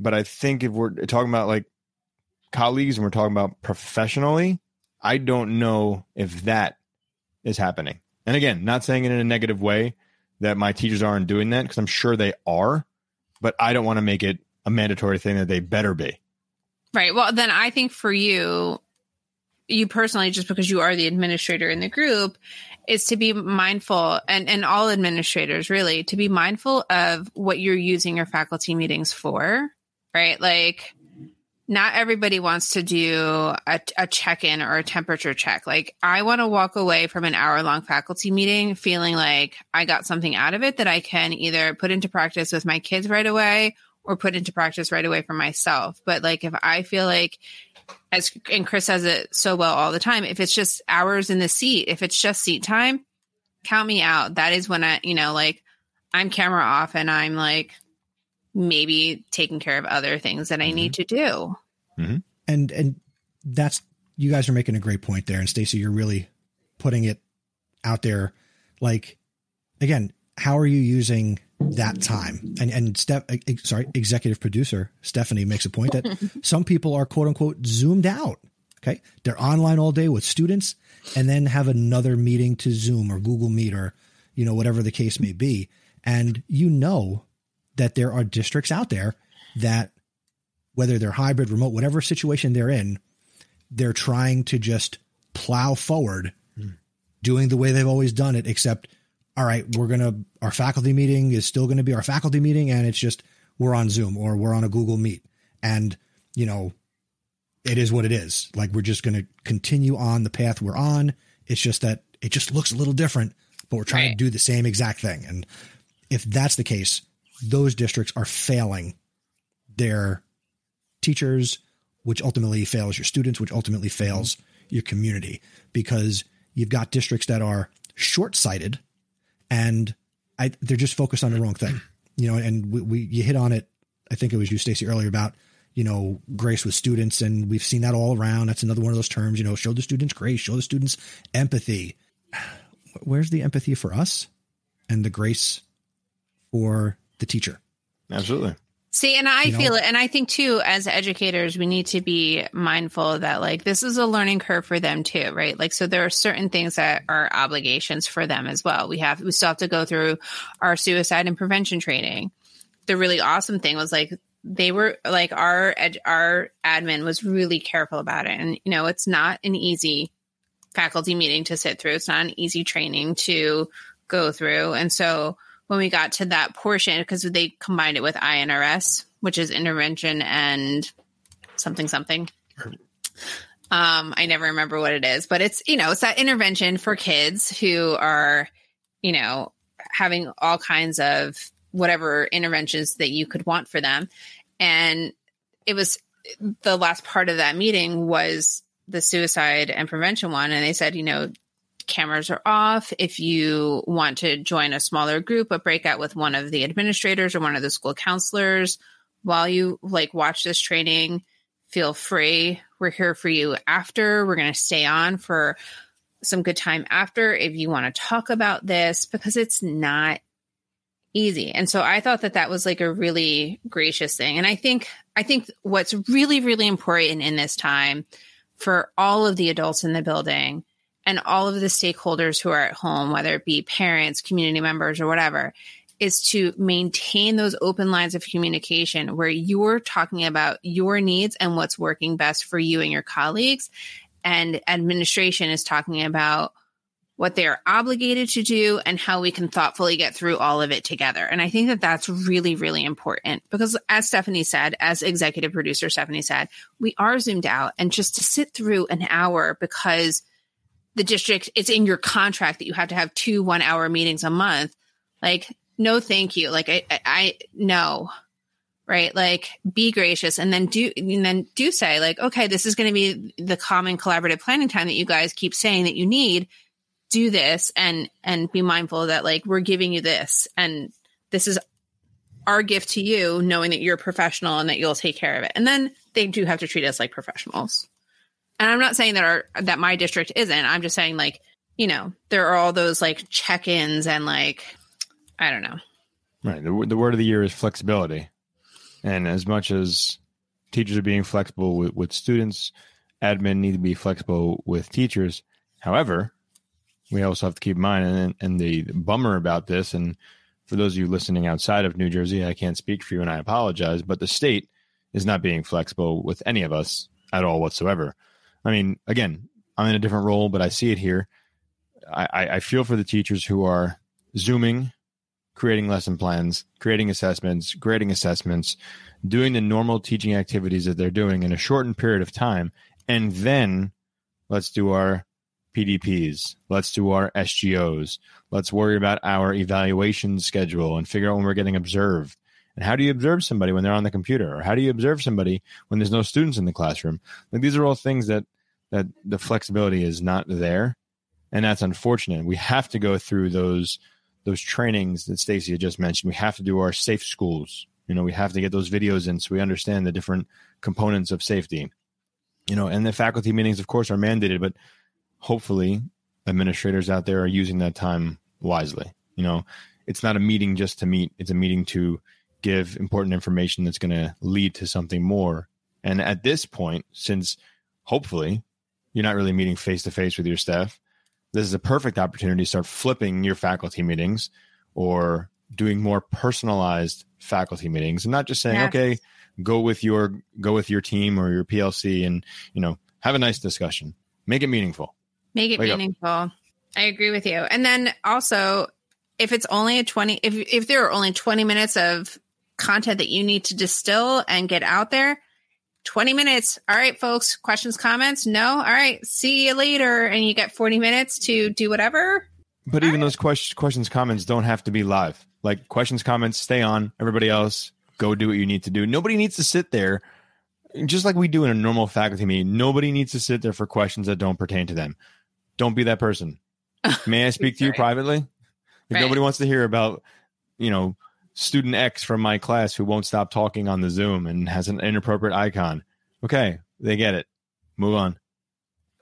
but I think if we're talking about like colleagues and we're talking about professionally, I don't know if that is happening. And again, not saying it in a negative way that my teachers aren't doing that because I'm sure they are, but I don't want to make it a mandatory thing that they better be. Right. Well, then I think for you, you personally, just because you are the administrator in the group, is to be mindful and, and all administrators really to be mindful of what you're using your faculty meetings for. Right. Like, not everybody wants to do a, a check in or a temperature check. Like, I want to walk away from an hour long faculty meeting feeling like I got something out of it that I can either put into practice with my kids right away or put into practice right away for myself. But like, if I feel like, as and Chris says it so well all the time, if it's just hours in the seat, if it's just seat time, count me out. That is when I, you know, like I'm camera off and I'm like, maybe taking care of other things that I need mm-hmm. to do. Mm-hmm. And and that's you guys are making a great point there. And Stacy, you're really putting it out there. Like again, how are you using that time? And and step sorry, executive producer Stephanie makes a point that some people are quote unquote zoomed out. Okay, they're online all day with students, and then have another meeting to Zoom or Google Meet or you know whatever the case may be. And you know that there are districts out there that, whether they're hybrid, remote, whatever situation they're in, they're trying to just plow forward, mm. doing the way they've always done it, except, all right, we're going to, our faculty meeting is still going to be our faculty meeting, and it's just, we're on Zoom or we're on a Google Meet. And, you know, it is what it is. Like, we're just going to continue on the path we're on. It's just that it just looks a little different, but we're trying right. to do the same exact thing. And if that's the case, those districts are failing their teachers, which ultimately fails your students, which ultimately fails mm-hmm. your community because you've got districts that are short sighted and I, they're just focused on the wrong thing, you know, and we, we you hit on it. I think it was you, Stacy, earlier about, you know, grace with students. And we've seen that all around. That's another one of those terms, you know, show the students grace, show the students empathy. Where's the empathy for us and the grace for the teacher. Absolutely. See, and I You know? feel it. And I think too, as educators, we need to be mindful that like this is a learning curve for them too, right? Like, so there are certain things that are obligations for them as well. We have, we still have to go through our suicide and prevention training. The really awesome thing was like, they were like our ed, our admin was really careful about it. And, you know, it's not an easy faculty meeting to sit through. It's not an easy training to go through. And so when we got to that portion, because they combined it with INRS, which is intervention and something something. Um, I never remember what it is, but it's you know it's that intervention for kids who are, you know, having all kinds of whatever interventions that you could want for them, and it was the last part of that meeting was the suicide and prevention one, and they said, you know, cameras are off. If you want to join a smaller group, a breakout with one of the administrators or one of the school counselors while you like watch this training, feel free. We're here for you after. We're going to stay on for some good time after if you want to talk about this because it's not easy. And so I thought that that was like a really gracious thing. And I think I think what's really really important in this time for all of the adults in the building and all of the stakeholders who are at home, whether it be parents, community members, or whatever, is to maintain those open lines of communication where you're talking about your needs and what's working best for you and your colleagues. And administration is talking about what they're obligated to do and how we can thoughtfully get through all of it together. And I think that that's really, really important because as Stephanie said, as executive producer Stephanie said, we are zoomed out and just to sit through an hour because the district it's in your contract that you have to have two one hour meetings a month. Like no thank you. Like i i, I no right? Like be gracious and then do and then do say like okay this is going to be the common collaborative planning time that you guys keep saying that you need. Do this and and be mindful that like we're giving you this and this is our gift to you knowing that you're professional and that you'll take care of it. And then they do have to treat us like professionals and I'm not saying that our that my district isn't. I'm just saying like, you know, there are all those like check-ins and like I don't know. Right. The, the word of the year is flexibility. And as much as teachers are being flexible with, with students, admin need to be flexible with teachers. However, we also have to keep in mind, and, and the bummer about this, and for those of you listening outside of New Jersey, I can't speak for you and I apologize, but the state is not being flexible with any of us at all whatsoever. I mean, again, I'm in a different role, but I see it here. I, I, feel for the teachers who are Zooming, creating lesson plans, creating assessments, grading assessments, doing the normal teaching activities that they're doing in a shortened period of time. And then let's do our PDPs. Let's do our SGOs. Let's worry about our evaluation schedule and figure out when we're getting observed. And how do you observe somebody when they're on the computer? Or how do you observe somebody when there's no students in the classroom? Like these are all things that that the flexibility is not there. And that's unfortunate. We have to go through those those trainings that Stacy had just mentioned. We have to do our safe schools. You know, we have to get those videos in so we understand the different components of safety. You know, and the faculty meetings, of course, are mandated, but hopefully administrators out there are using that time wisely. You know, it's not a meeting just to meet, it's a meeting to give important information that's going to lead to something more. And at this point, since hopefully you're not really meeting face to face with your staff, this is a perfect opportunity to start flipping your faculty meetings or doing more personalized faculty meetings and not just saying, Yes. okay, go with your go with your team or your PLC and, you know, have a nice discussion. Make it meaningful. Make it Wake up. meaningful. I agree with you. And then also, if it's only a 20, if, if there are only 20 minutes of content that you need to distill and get out there, 20 minutes. All right, folks, questions, comments? No. All right. See you later. And you get 40 minutes to do whatever. But even those questions, questions, comments don't have to be live. Like questions, comments, stay on. Everybody else, go do what you need to do. Nobody needs to sit there, just like we do in a normal faculty meeting. Nobody needs to sit there for questions that don't pertain to them. Don't be that person. May I speak to you privately? If Right. nobody wants to hear about, you know, student X from my class who won't stop talking on the Zoom and has an inappropriate icon. Okay, they get it. Move on.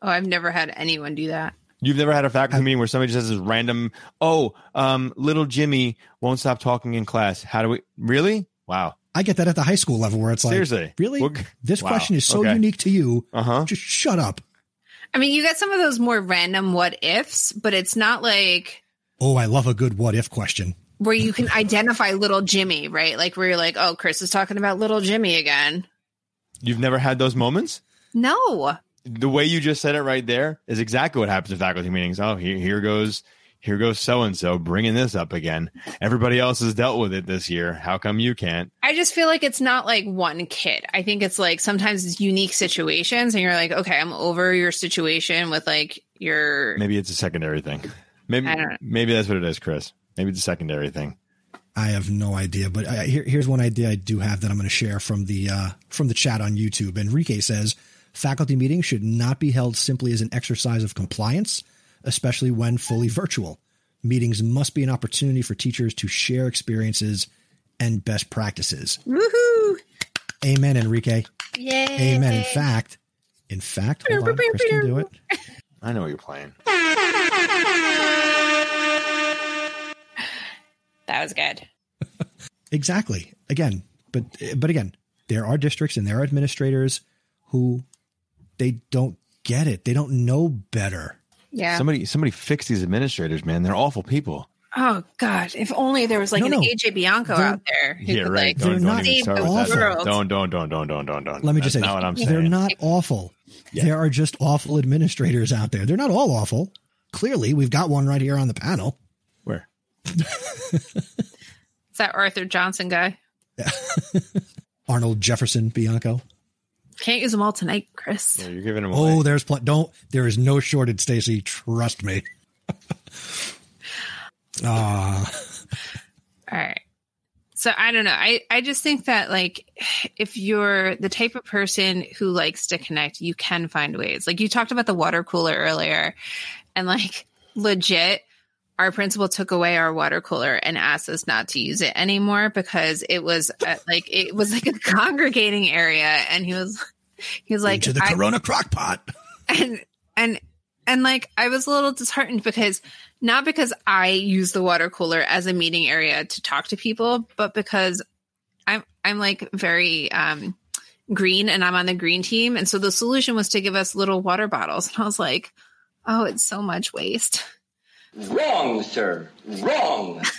Oh, I've never had anyone do that. You've never had a faculty meeting where somebody just says this random, "Oh, um, little Jimmy won't stop talking in class." How do we really? Wow. I get that at the high school level where it's like, Seriously? really? Well, this wow. question is so Okay. unique to you. Uh huh. Just shut up. I mean, you got some of those more random what ifs, but it's not like Oh, I love a good what if question. Where you can identify little Jimmy, right? Like where you're like, oh, Chris is talking about little Jimmy again. You've never had those moments. No. The way you just said it right there is exactly what happens at faculty meetings. Oh, here, here goes, here goes so and so bringing this up again. Everybody else has dealt with it this year. How come you can't? I just feel like it's not like one kid. I think it's like sometimes it's unique situations and you're like, okay, I'm over your situation with like your Maybe it's a secondary thing. Maybe, I don't know. maybe that's what it is, Chris. Maybe it's a secondary thing. I have no idea, but I, here, here's one idea I do have that I'm going to share from the uh, from the chat on YouTube. Enrique says faculty meetings should not be held simply as an exercise of compliance, especially when fully virtual. Meetings must be an opportunity for teachers to share experiences and best practices. woohoo. Amen, Enrique. Yay. Amen. In fact, in fact, hold on, Chris can do it. I know what you're playing. That was good. Exactly. Again, but but again, there are districts and there are administrators who they don't get it. They don't know better. Yeah. Somebody, somebody fix these administrators, man. They're awful people. oh God. If only there was like No, an no. AJ Bianco They're- out there who Yeah, could right. like They're Don't, don't not even start with that. Don't, don't, don't, don't, don't, don't, don't. Let me That's just say not this. what I'm saying. they're not awful. Yeah. There are just awful administrators out there. They're not all awful. Clearly, we've got one right here on the panel. Where? Is that Arthur Johnson guy? Yeah. Arnold Jefferson Bianco. Can't use them all tonight, Chris. Yeah, you're giving them away. Oh, there's pl- don't. There is no shortage, Stacy. Trust me. Ah, All right. So I don't know. I, I just think that like if you're the type of person who likes to connect, you can find ways. Like you talked about the water cooler earlier and like legit our principal took away our water cooler and asked us not to use it anymore because it was uh, like it was like a congregating area and he was he was like to the Corona crock pot. and and and like I was a little disheartened because not because I use the water cooler as a meeting area to talk to people, but because I'm I'm like very um green and I'm on the green team and so the solution was to give us little water bottles and I was like, "Oh, it's so much waste." Wrong, sir. Wrong.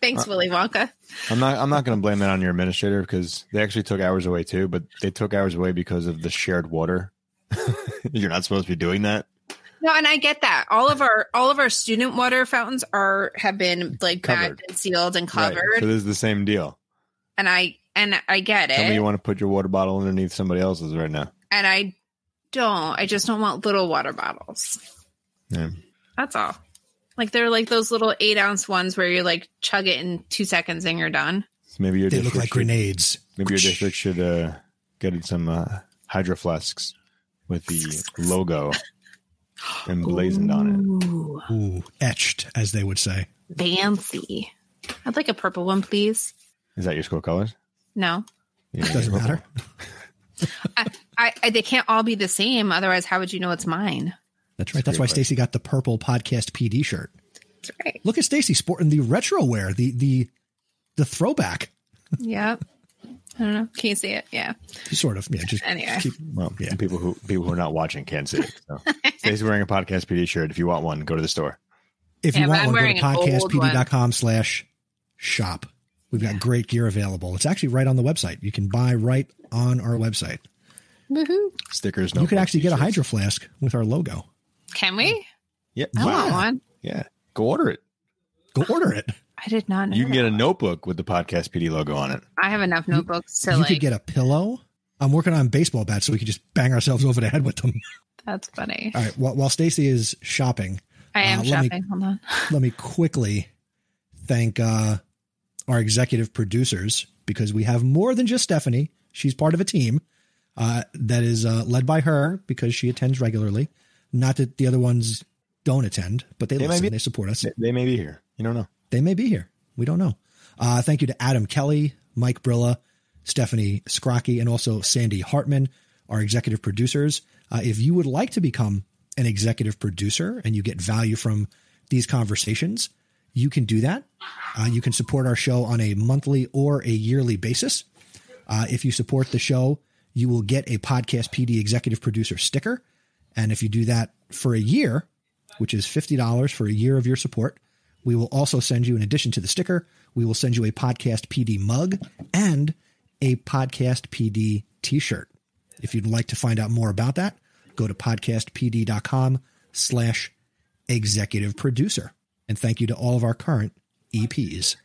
Thanks, uh, Willy Wonka. I'm not. I'm not going to blame that on your administrator because they actually took hours away too. But they took hours away because of the shared water. you're not supposed to be doing that. No, and I get that. All of our all of our student water fountains are have been like Covered. bagged and sealed and Right. covered, So this is the same deal. and I and I get Tell me it. you want to put your water bottle underneath somebody else's right now. and I don't. I just don't want little water bottles. Yeah. That's all. Like they're like those little eight ounce ones where you like chug it in two seconds and you're done. So maybe your They look district like should- grenades. Maybe your district should uh, get some uh, hydro flasks with the logo emblazoned on it. Ooh, Ooh, etched, as they would say. fancy. I'd like a purple one, please. Is that your school colors? No, Yeah, Doesn't purple. matter. I, I they can't all be the same. Otherwise, how would you know it's mine? That's right. That's why Stacy got the purple podcast PD shirt. That's right. Look at Stacy sporting the retro wear, the the the throwback. Yeah. I don't know. Can you see it? Yeah. Sort of. Yeah, just Anyway. keep Well, Yeah. people who people who are not watching can't see it. So. Stacey's wearing a podcast PD shirt. If you want one, go to the store. If Yeah, you want I'm one, go to wearing an old one. podcastpd.com slash shop. We've got great gear available. It's actually right on the website. You can buy right on our website. Woohoo. Stickers. you could notebooks, actually get a t-shirts. hydro flask with our logo. Can we? Yeah, I want one. yeah. Go order it. Go order it. I did not know. You can get a notebook with the podcast PD logo on it. I have enough notebooks to you like. could get a pillow. I'm working on baseball bats so we can just bang ourselves over the head with them. That's funny. All right. While, while Stacy is shopping, I am Uh, let me- shopping. Hold on. let me quickly thank uh, our executive producers because we have more than just Stephanie. She's part of a team uh, that is uh, led by her because she attends regularly. Not that the other ones don't attend, but they, They listen, be- they support us. They- They may be here. You don't know. They may be here. We don't know. Uh, thank you to Adam Kelly, Mike Brilla, Stephanie Scrocky, and also Sandy Hartman, our executive producers. Uh, if you would like to become an executive producer and you get value from these conversations, you can do that. Uh, you can support our show on a monthly or a yearly basis. Uh, if you support the show, you will get a Podcast PD executive producer sticker. And if you do that for a year, which is $50 for a year of your support, we will also send you, in addition to the sticker, we will send you a Podcast PD mug and a Podcast PD t shirt. If you'd like to find out more about that, go to podcastpd.com slash executive producer. And thank you to all of our current EPs.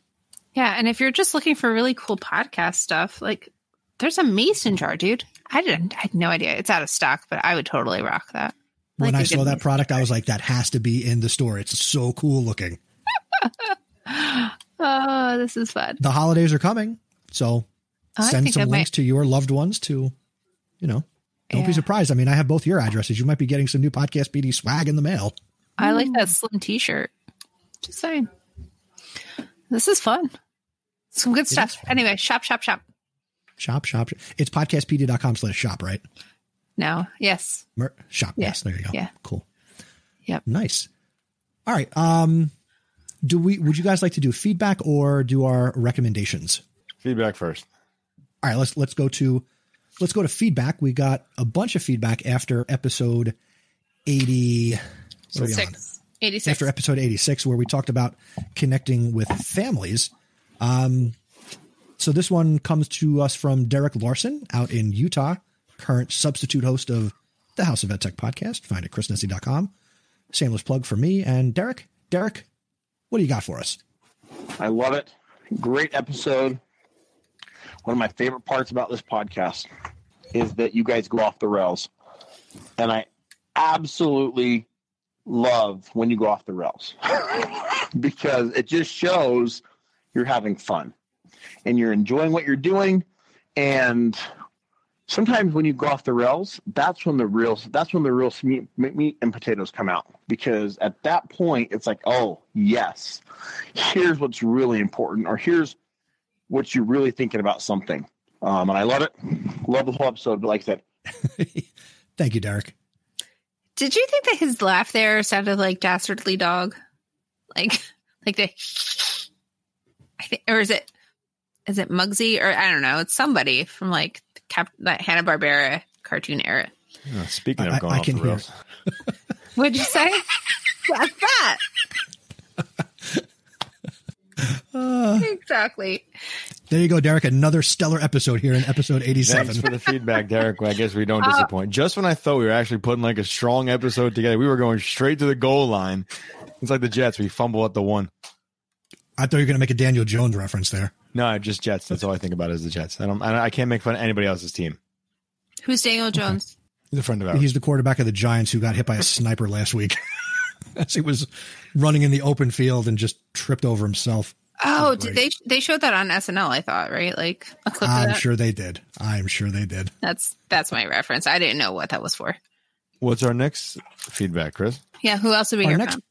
Yeah, and if you're just looking for really cool podcast stuff, like there's a mason jar, dude. I didn't I had no idea. It's out of stock, but I would totally rock that. When Like I a saw that product, jar. I was like, that has to be in the store. It's so cool looking. Oh, this is fun. The holidays are coming. So oh, I send some I might- links to your loved ones to, you know, don't be surprised. I mean, I have both your addresses. You might be getting some new Podcast PD swag in the mail. I like that mm. slim t-shirt. Just saying. This is fun. Some good stuff. Anyway, shop, shop, shop. Shop, shop. shop. It's podcastpd.com slash shop, right? No. Yes. Mer- shop. Yeah. Yes, there you go. Yeah. Cool. Yep. Nice. All right. Um, do we? Would you guys like to do feedback or do our recommendations? Feedback first. All right. Let's let's go to let's go to feedback. We got a bunch of feedback after episode eighty. what are we on? Six. 86. after episode 86 where we talked about connecting with families um, so this one comes to us from derek larson out in utah current substitute host of the house of edtech podcast find it at chrisnesi.com shameless plug for me and derek derek what do you got for us I love it. Great episode. One of my favorite parts about this podcast is that you guys go off the rails. And I absolutely love when you go off the rails because it just shows you're having fun and you're enjoying what you're doing. And sometimes when you go off the rails, that's when the real that's when the real meat, meat and potatoes come out because at that point it's like, oh yes, here's what's really important, or here's what you're really thinking about something. Um, and I love it. Love the whole episode. But like I said, thank you derek Did you think that his laugh there sounded like Dastardly Dog? Like, like the, I think, or is it, is it Muggsy or I don't know? It's somebody from like Cap, that Hanna Barbera cartoon era. Uh, speaking of I- going I off can the hear rails, What'd you say? What's that? exactly. there you go derek another stellar episode here in episode 87 thanks for the feedback, Derek. I guess we don't disappoint. Just when I thought we were actually putting like a strong episode together, we were going straight to the goal line. It's like the Jets. We fumble at the one. i thought you were going to make a daniel jones reference there No, just Jets. That's all I think about is the Jets. I don't. I, don't- I can't make fun of anybody else's team. Who's Daniel Jones? He's a friend of ours. He's the quarterback of the Giants who got hit by a sniper last week as he was running in the open field and just tripped over himself. Oh, did they they showed that on SNL? I thought right, like a clip I'm that. sure they did. I'm sure they did. That's that's my reference. I didn't know what that was for. What's our next feedback, Chris? Yeah, who else did we Our hear next, from?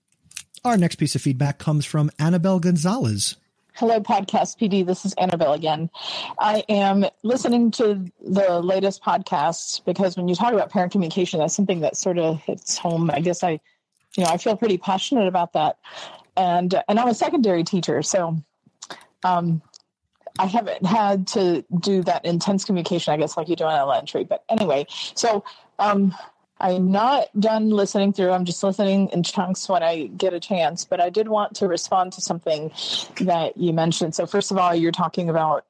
our next piece of feedback comes from Annabelle Gonzalez. Hello, Podcast PD. This is Annabelle again. I am listening to the latest podcasts because when you talk about parent communication, that's something that sort of hits home. I guess I, you know, I feel pretty passionate about that, and and I'm a secondary teacher, so um, I haven't had to do that intense communication. I guess like you do in elementary, but anyway, so um, I'm not done listening through. I'm just listening in chunks when I get a chance. But I did want to respond to something that you mentioned. So first of all, you're talking about.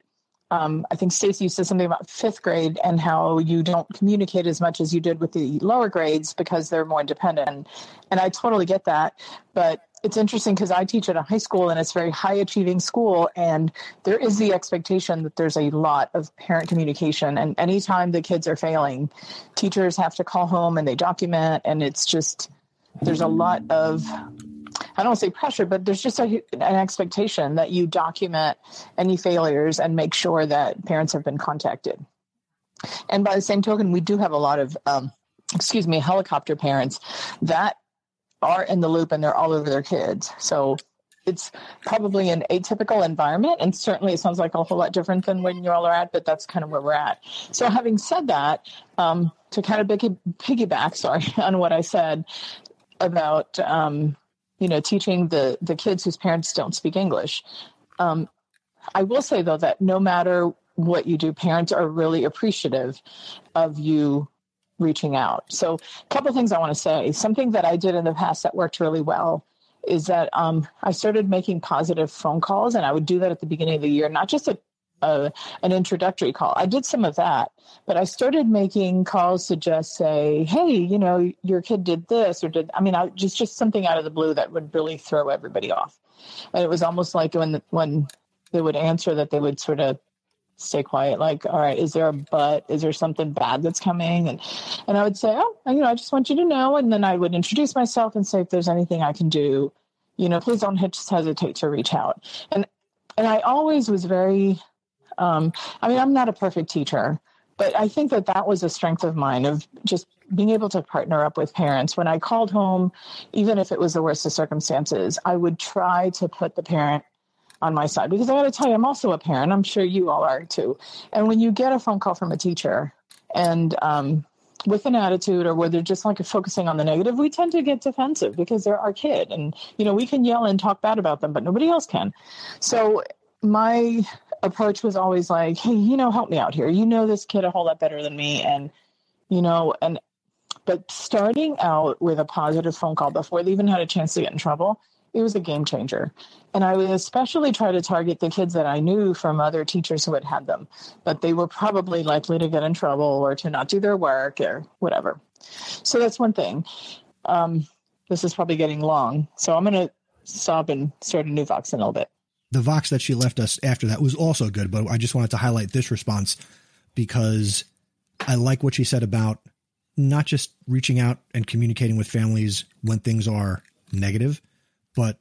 Um, I think Stacy said something about fifth grade and how you don't communicate as much as you did with the lower grades because they're more independent. And I totally get that. But it's interesting because I teach at a high school and it's very high achieving school. And there is the expectation that there's a lot of parent communication. And anytime the kids are failing, teachers have to call home and they document. And it's just, there's a lot of I don't want to say pressure, but there's just a, an expectation that you document any failures and make sure that parents have been contacted. And by the same token, we do have a lot of, um, excuse me, helicopter parents that are in the loop and they're all over their kids. So it's probably an atypical environment, and certainly it sounds like a whole lot different than when you all are at. But that's kind of where we're at. So, having said that, um, to kind of piggyback, sorry, on what I said about um, you know teaching the the kids whose parents don't speak English. Um, I will say though that no matter what you do, parents are really appreciative of you reaching out. So, a couple things I want to say. Something that I did in the past that worked really well is that um, I started making positive phone calls, and I would do that at the beginning of the year, not just a, a, an introductory call. I did some of that, but I started making calls to just say, "Hey, you know, your kid did this or did." I mean, I just just something out of the blue that would really throw everybody off. And it was almost like when when they would answer that they would sort of stay quiet like all right is there a but? Is there something bad that's coming? And and i would say oh you know i just want you to know and then i would introduce myself and say if there's anything i can do you know please don't just hesitate to reach out. And and i always was very um i mean i'm not a perfect teacher but i think that that was a strength of mine of just being able to partner up with parents. When i called home even if it was the worst of circumstances i would try to put the parent on my side because I got to tell you, I'm also a parent. I'm sure you all are too. And when you get a phone call from a teacher and um, with an attitude or where they're just like focusing on the negative, we tend to get defensive because they're our kid. And, you know, we can yell and talk bad about them, but nobody else can. So my approach was always like, hey, you know, help me out here. You know this kid a whole lot better than me. And, you know, and, but starting out with a positive phone call before they even had a chance to get in trouble it was a game changer. And I would especially try to target the kids that I knew from other teachers who had had them, but they were probably likely to get in trouble or to not do their work or whatever. So that's one thing. Um, this is probably getting long, so I'm going to stop and start a new Vox in a little bit. The Vox that she left us after that was also good, but I just wanted to highlight this response because I like what she said about not just reaching out and communicating with families when things are negative, but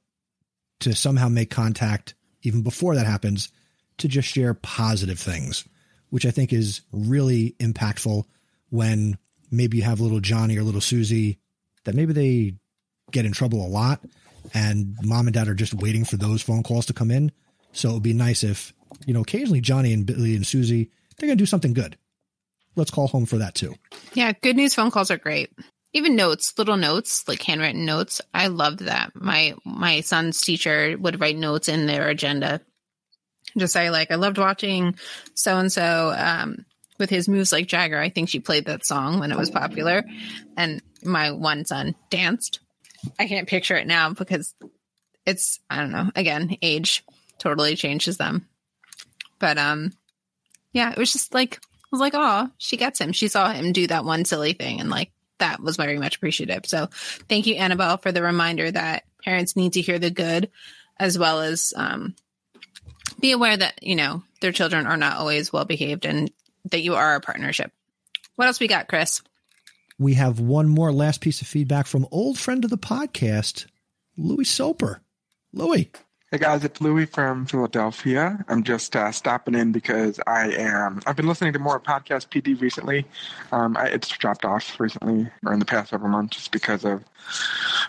to somehow make contact even before that happens to just share positive things, which I think is really impactful when maybe you have little Johnny or little Susie that maybe they get in trouble a lot and mom and dad are just waiting for those phone calls to come in. So it would be nice if, you know, occasionally Johnny and Billy and Susie, they're going to do something good. Let's call home for that too. Yeah, good news phone calls are great even notes, little notes, like handwritten notes. I loved that. My my son's teacher would write notes in their agenda. Just say like, I loved watching so and so with his moves like Jagger. I think she played that song when it was popular, and my one son danced. I can't picture it now because it's I don't know. Again, age totally changes them. But um, yeah, it was just like I was like, oh, she gets him. She saw him do that one silly thing, and like that was very much appreciative. So thank you, Annabelle, for the reminder that parents need to hear the good as well as um, be aware that, you know, their children are not always well behaved and that you are a partnership. What else we got, Chris? We have one more last piece of feedback from old friend of the podcast, Louis Soper. Louis. Hey guys, it's Louis from Philadelphia. I'm just uh, stopping in because I am. I've been listening to more podcast PD recently. Um, I, it's dropped off recently or in the past several months just because of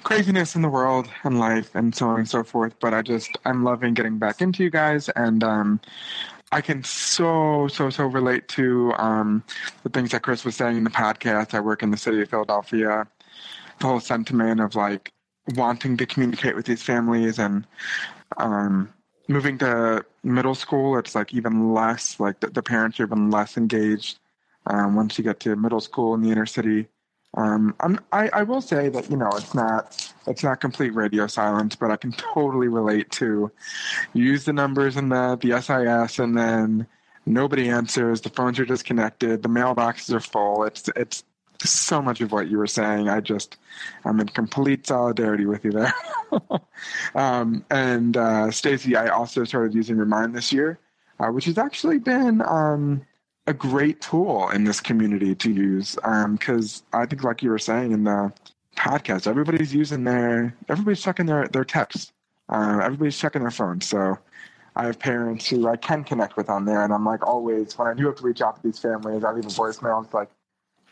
craziness in the world and life and so on and so forth. But I just I'm loving getting back into you guys and um, I can so so so relate to um, the things that Chris was saying in the podcast. I work in the city of Philadelphia. The whole sentiment of like wanting to communicate with these families and um, moving to middle school, it's like even less, like the, the parents are even less engaged um, once you get to middle school in the inner city. Um, I, I will say that you know it's not it's not complete radio silence, but I can totally relate to use the numbers and the the SIS and then nobody answers, the phones are disconnected, the mailboxes are full. It's it's so much of what you were saying. I just, I'm in complete solidarity with you there. um, and uh, Stacy, I also started using Remind this year, uh, which has actually been um, a great tool in this community to use. Because um, I think, like you were saying in the podcast, everybody's using their, everybody's checking their their texts. Uh, everybody's checking their phone, So. I have parents who I can connect with on there, and I'm like always when I do have to reach out to these families, I leave a voicemail. It's like,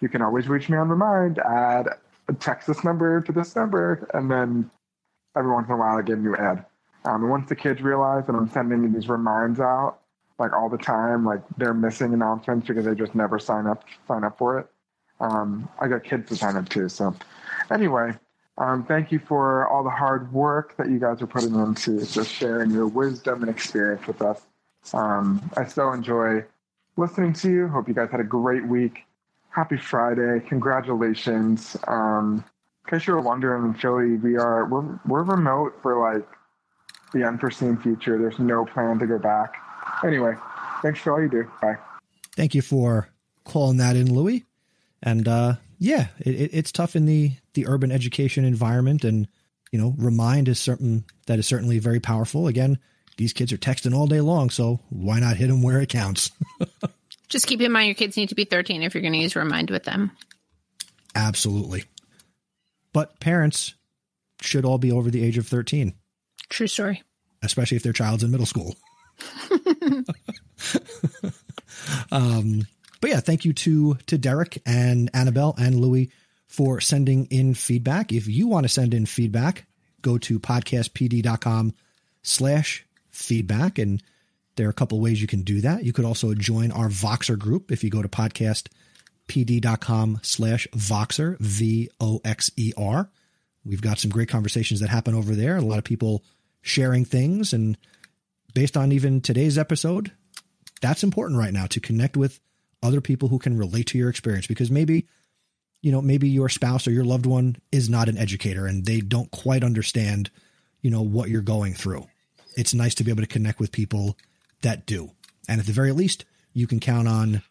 you can always reach me on Remind. Add text this number to this number, and then every once in a while I a new ad. Um, and once the kids realize that I'm sending these reminds out like all the time, like they're missing announcements because they just never sign up sign up for it. Um, I got kids to sign up too. So anyway, um, thank you for all the hard work that you guys are putting into just sharing your wisdom and experience with us. Um, I so enjoy listening to you. Hope you guys had a great week. Happy Friday! Congratulations. Um, in case you were wondering, Philly, we are we're we're remote for like the unforeseen future. There's no plan to go back. Anyway, thanks for all you do. Bye. Thank you for calling that in, Louie. And uh, yeah, it, it's tough in the the urban education environment, and you know, remind is certain that is certainly very powerful. Again, these kids are texting all day long, so why not hit them where it counts? Just keep in mind your kids need to be 13 if you're going to use Remind with them. Absolutely. But parents should all be over the age of 13. True story. Especially if their child's in middle school. um, but yeah, thank you to to Derek and Annabelle and Louie for sending in feedback. If you want to send in feedback, go to podcastpd.com slash feedback. And there are a couple ways you can do that. You could also join our Voxer group if you go to podcastpd.com slash Voxer, V O X E R. We've got some great conversations that happen over there. A lot of people sharing things. And based on even today's episode, that's important right now to connect with other people who can relate to your experience because maybe you know maybe your spouse or your loved one is not an educator and they don't quite understand you know what you're going through it's nice to be able to connect with people that do and at the very least you can count on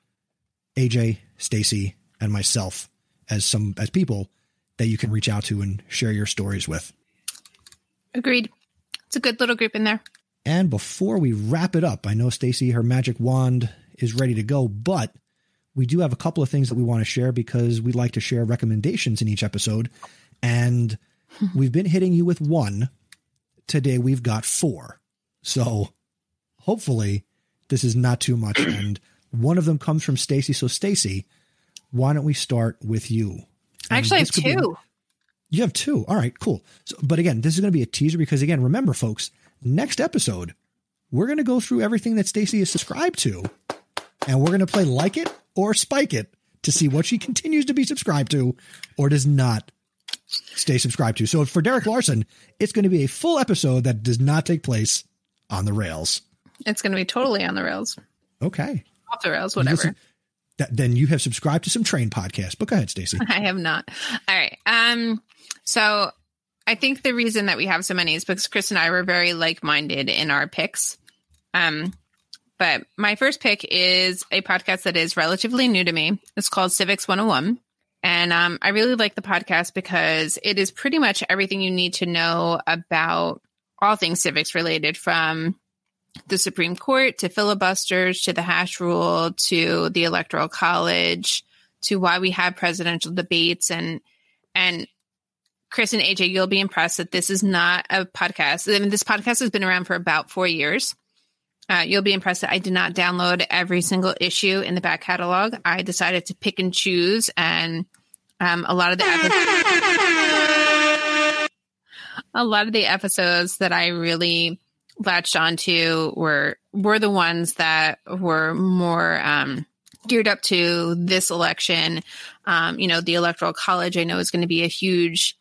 aj stacy and myself as some as people that you can reach out to and share your stories with agreed it's a good little group in there and before we wrap it up i know stacy her magic wand is ready to go but we do have a couple of things that we want to share because we like to share recommendations in each episode. And we've been hitting you with one. Today we've got four. So hopefully this is not too much. And one of them comes from Stacy. So Stacy, why don't we start with you? I actually have two. you have two. All right, cool. So, but again, this is going to be a teaser because again, remember folks, next episode, we're going to go through everything that Stacy is subscribed to and we're going to play like it or spike it to see what she continues to be subscribed to or does not stay subscribed to. So for Derek Larson, it's going to be a full episode that does not take place on the rails. It's going to be totally on the rails. Okay. Off the rails, whatever. That, then you have subscribed to some train podcasts. But go ahead, Stacy. I have not. All right. Um. So I think the reason that we have so many is because Chris and I were very like-minded in our picks. Um. But my first pick is a podcast that is relatively new to me. It's called Civics 101. And um, I really like the podcast because it is pretty much everything you need to know about all things civics related from the Supreme Court to filibusters to the Hastert rule to the Electoral College to why we have presidential debates and and Chris and AJ, you'll be impressed that this is not a podcast. I mean, this podcast has been around for about four years. Uh, you'll be impressed that I did not download every single issue in the back catalog. I decided to pick and choose, and um, a lot of the a lot of the episodes that I really latched onto were were the ones that were more um, geared up to this election. Um, you know, the electoral college I know is going to be a huge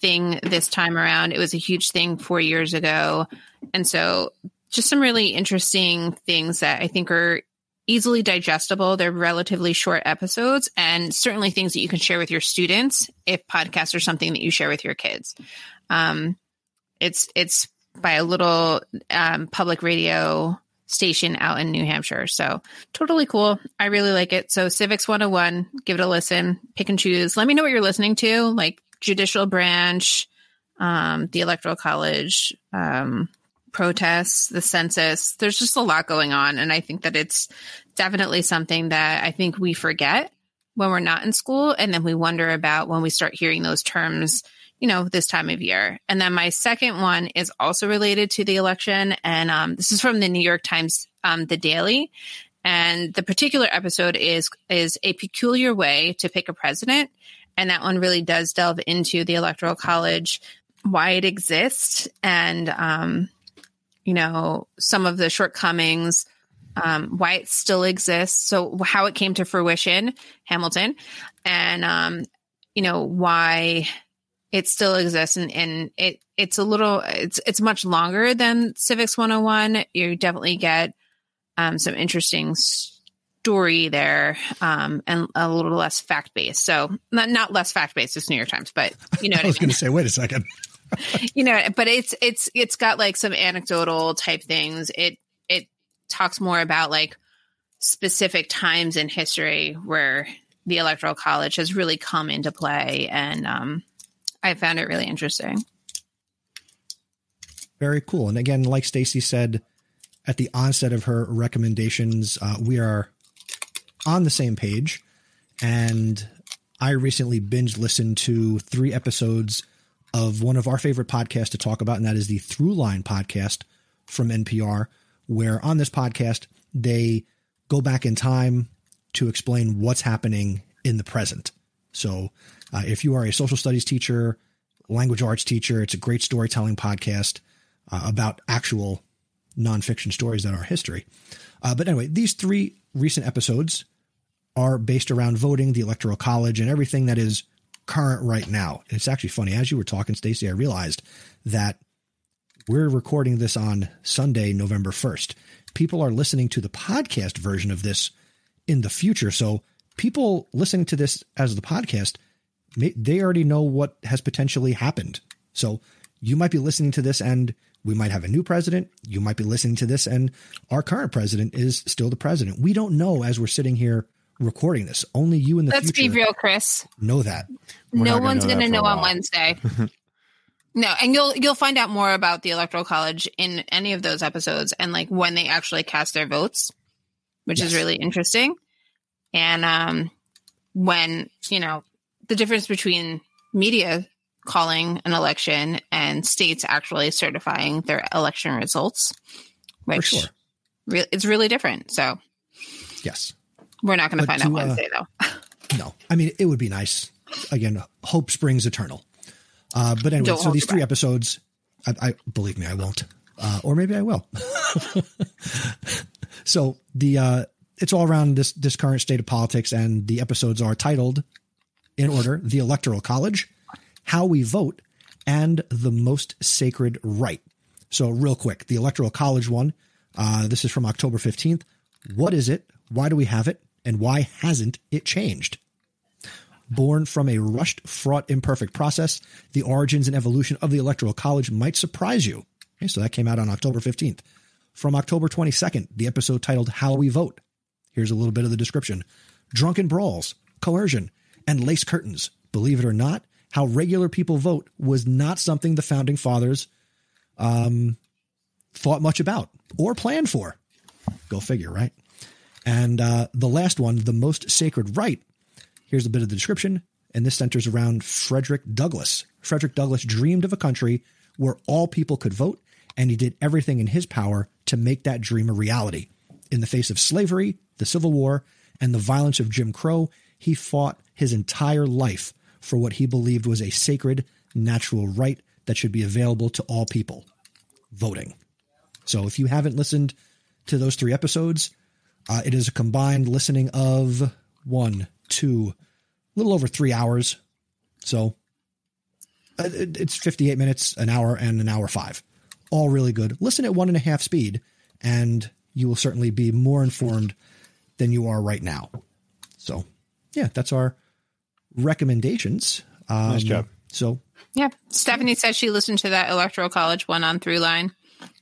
thing this time around. It was a huge thing four years ago, and so just some really interesting things that I think are easily digestible. They're relatively short episodes and certainly things that you can share with your students if podcasts are something that you share with your kids. Um, it's, it's by a little um, public radio station out in New Hampshire. So totally cool. I really like it. So Civics 101, give it a listen, pick and choose. Let me know what you're listening to, like judicial branch, um, the electoral college, um, protests, the census. There's just a lot going on. And I think that it's definitely something that I think we forget when we're not in school. And then we wonder about when we start hearing those terms, you know, this time of year. And then my second one is also related to the election. And um, this is from the New York Times, um, The Daily. And the particular episode is is a peculiar way to pick a president. And that one really does delve into the electoral college, why it exists, and um, you know, some of the shortcomings, um, why it still exists. So how it came to fruition, Hamilton, and, um, you know, why it still exists and, and it, it's a little, it's, it's much longer than civics 101. You definitely get, um, some interesting story there, um, and a little less fact based. So not, not less fact based, it's New York Times, but you know, I was going to say, wait a second. you know, but it's it's it's got like some anecdotal type things. It it talks more about like specific times in history where the electoral college has really come into play and um I found it really interesting. Very cool. And again, like Stacy said at the onset of her recommendations, uh, we are on the same page. And I recently binge listened to three episodes of one of our favorite podcasts to talk about, and that is the Throughline podcast from NPR, where on this podcast, they go back in time to explain what's happening in the present. So, uh, if you are a social studies teacher, language arts teacher, it's a great storytelling podcast uh, about actual nonfiction stories that are history. Uh, but anyway, these three recent episodes are based around voting, the electoral college, and everything that is current right now. It's actually funny. As you were talking, Stacy, I realized that we're recording this on Sunday, November 1st. People are listening to the podcast version of this in the future. So people listening to this as the podcast, they already know what has potentially happened. So you might be listening to this and we might have a new president. You might be listening to this and our current president is still the president. We don't know as we're sitting here recording this. Only you in the Let's future be real, Chris. know that. We're no not gonna one's know going to know on. Wednesday. no, and you'll you'll find out more about the electoral college in any of those episodes and like when they actually cast their votes, which is really interesting. And um when, you know, the difference between media calling an election and states actually certifying their election results, which sure. re- it's really different. So Yes. we're not going to find out uh, Wednesday though. No, I mean it would be nice. Again, hope springs eternal. Uh, but anyway, Don't so these three breath. episodes, I, I believe me, I won't, uh, or maybe I will. so the uh, it's all around this this current state of politics, and the episodes are titled in order: the Electoral College, how we vote, and the most sacred right. So, real quick, the Electoral College one. Uh, this is from October fifteenth. What is it? Why do we have it? And why hasn't it changed? Born from a rushed, fraught, imperfect process, the origins and evolution of the Electoral College might surprise you. Okay, so that came out on October 15th. From October 22nd, the episode titled How We Vote. Here's a little bit of the description Drunken brawls, coercion, and lace curtains. Believe it or not, how regular people vote was not something the founding fathers um, thought much about or planned for. Go figure, right? And uh, the last one, the most sacred right. Here's a bit of the description, and this centers around Frederick Douglass. Frederick Douglass dreamed of a country where all people could vote, and he did everything in his power to make that dream a reality. In the face of slavery, the Civil War, and the violence of Jim Crow, he fought his entire life for what he believed was a sacred, natural right that should be available to all people voting. So if you haven't listened to those three episodes, uh, it is a combined listening of one, two, a little over three hours. So uh, it's 58 minutes, an hour, and an hour five. All really good. Listen at one and a half speed, and you will certainly be more informed than you are right now. So, yeah, that's our recommendations. Um, Nice job. So, Yeah. Stephanie says she listened to that electoral college one on Throughline.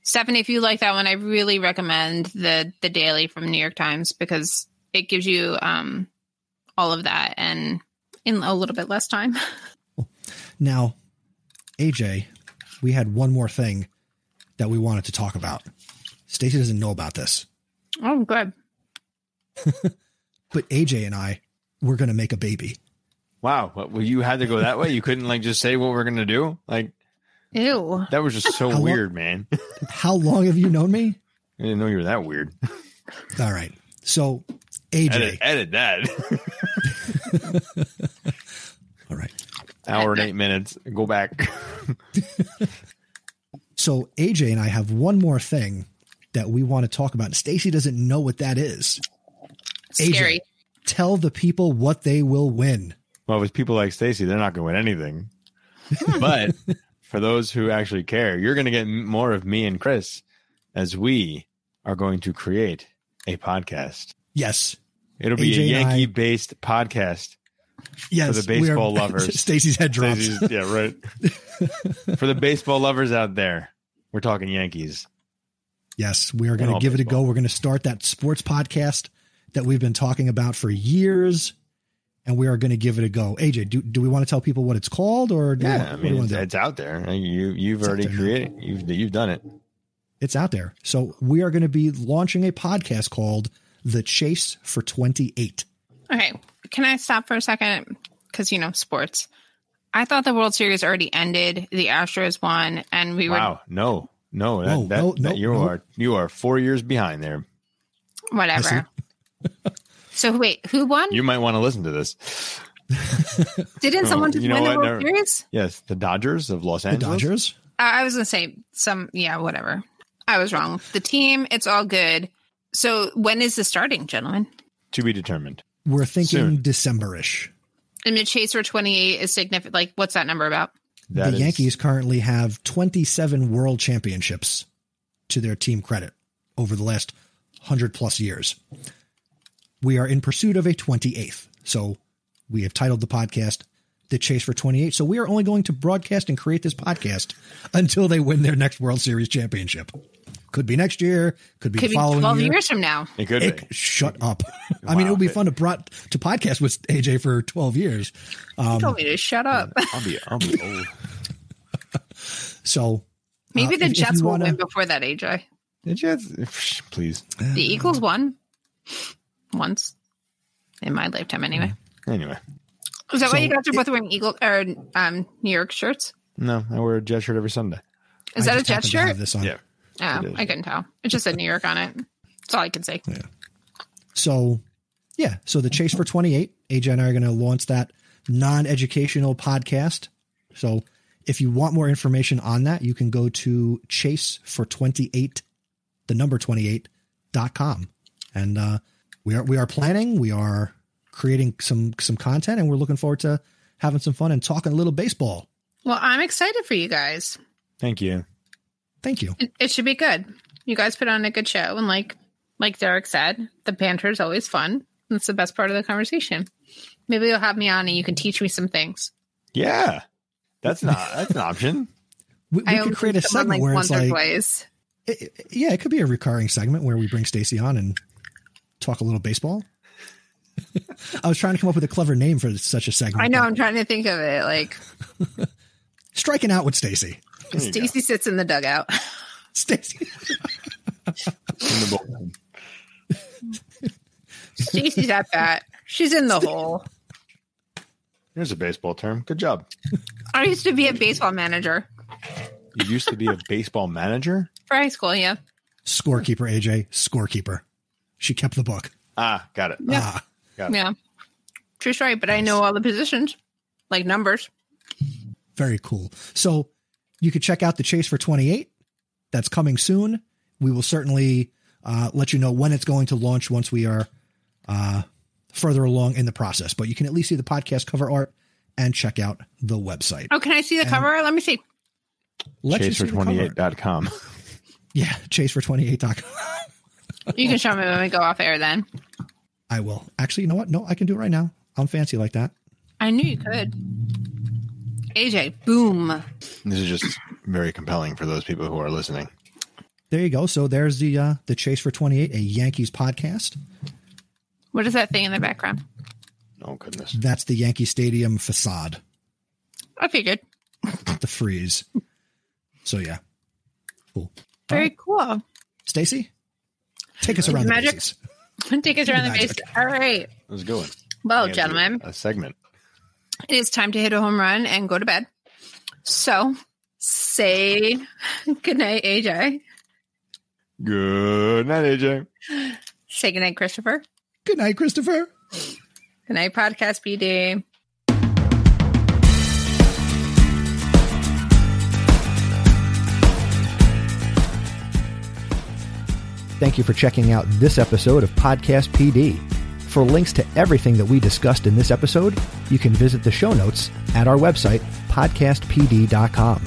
Stephanie, if you like that one, I really recommend the the daily from New York Times because it gives you um all of that and in a little bit less time. Now, AJ, we had one more thing that we wanted to talk about. Stacy doesn't know about this, Oh, good. but AJ and I we're going to make a baby. Wow. What, well, you had to go that way. You couldn't like just say what we're gonna do. Like Ew. that was just so How lo- weird, man. How long have you known me? I didn't know you were that weird. All right. So, AJ, Edit, edit that. all right. Hour and eight minutes. Go back. So AJ and I have one more thing that we want to talk about. Stacy doesn't know what that is. AJ. Tell the people what they will win. Well, with people like Stacy, they're not going to win anything. but for those who actually care, you're going to get more of me and Chris as we are going to create a podcast. Yes. It'll be AJ a Yankee based podcast. Yes. For the baseball lovers. Stacy's head drops. Stacy's- yeah, right. for the baseball lovers out there, we're talking Yankees. Yes, we are going to give it a go. We're going to start that sports podcast that we've been talking about for years, and we are going to give it a go. AJ, do, do we want to tell people what it's called, or do Yeah, what I mean, want it's, it's out there. You you've It's already created. You've you've done it. It's out there. So we are going to be launching a podcast called "The Chase for 28." Okay. Can I stop for a second? Because, you know, sports. I thought the World Series already ended. The Astros won, and we were. Wow, no, no, that, Whoa, that, no, that no, you no. are you are four years behind there. whatever. so, wait, who won? You might want to listen to this. Didn't someone just you know win the what? World Never- Series? Yes, the Dodgers of Los The Angeles. Dodgers. I I was going to say some, yeah, whatever. I was wrong. The team, it's all good. So, when is the starting, gentlemen? to be determined. We're thinking Soon. December-ish. And the chase for 28 is significant. Like, what's that number about? That the is- Yankees currently have 27 World Championships to their team credit over the last 100 plus years. We are in pursuit of a 28th. So we have titled the podcast The Chase for 28. So we are only going to broadcast and create this podcast until they win their next World Series championship. Could be next year, could be Could the be following 12 year. years from now. It could It- be. shut up. I mean, it would be fun to brought to podcast with AJ for 12 years. you told me to shut up. I'll be I'll be old. So Maybe Uh, the if- if Jets you will wanna- win before that, AJ. Did you? Please. The Eagles won once in my lifetime, anyway. Anyway, Is that why you guys are both wearing Eagle or um, New York shirts? no, I wear a jet shirt every Sunday. Is I that a just Jet happen have shirt? This on. Yeah. Oh. I couldn't tell. It just said New York on it. That's all I can say. Yeah. So, yeah. So the Chase for 28, AJ and I are going to launch that non-educational podcast. So if you want more information on that, you can go to chase for 28, the number 28.com. And, uh, we are, we are planning, we are creating some, some content and we're looking forward to having some fun and talking a little baseball. Well, I'm excited for you guys. Thank you. Thank you. It, it should be good. You guys put on a good show, and like like Derek said, the banter is always fun. That's the best part of the conversation. Maybe you'll have me on, and you can teach me some things. Yeah, that's not that's an option. We, we I could create a see someone, segment where once it's or like, twice. it- it- yeah, it could be a recurring segment where we bring Stacy on and talk a little baseball. I was trying to come up with a clever name for such a segment. I know. I'm trying to think of it. Like Striking out with Stacy. There you go. Stacy sits in the dugout. Stacy. In the bullpen. Stacy's at bat. She's in the hole. There's a baseball term. Good job. I used to be a baseball manager You used to be a baseball manager. for high school. Yeah. Scorekeeper, AJ. Scorekeeper. She kept the book. Ah, got it. Yeah. Ah, Got it. Yeah. True story. But I know all the positions, like numbers. very cool. So you could check out the Chase for 28. That's coming soon. We will certainly uh, let you know when it's going to launch once we are uh, further along in the process. But you can at least see the podcast cover art and check out the website. Oh, can I see the cover? Let me see. Let you see the cover art. Chasefor28.com. Yeah, chasefor28.com. You can show me when we go off air. Then I will. Actually, you know what? No, I can do it right now. I'm fancy like that. I knew you could. AJ, boom. This is just very compelling for those people who are listening. There you go. So there's the uh, the Chase for 28, a Yankees podcast. What is that thing in the background? Oh goodness. That's the Yankee Stadium facade, I figured. the freeze. So yeah, cool. Very cool. Stacy, take us around the bases. Take us around the base. All right. How's it going? Well, I gentlemen, A segment. it is time to hit a home run and go to bed. So say goodnight, AJ. Good night, AJ. Say goodnight, Christopher. Good night, Christopher. Good night, Podcast PD. Thank you for checking out this episode of Podcast PD. For links to everything that we discussed in this episode, you can visit the show notes at our website, podcastpd.com.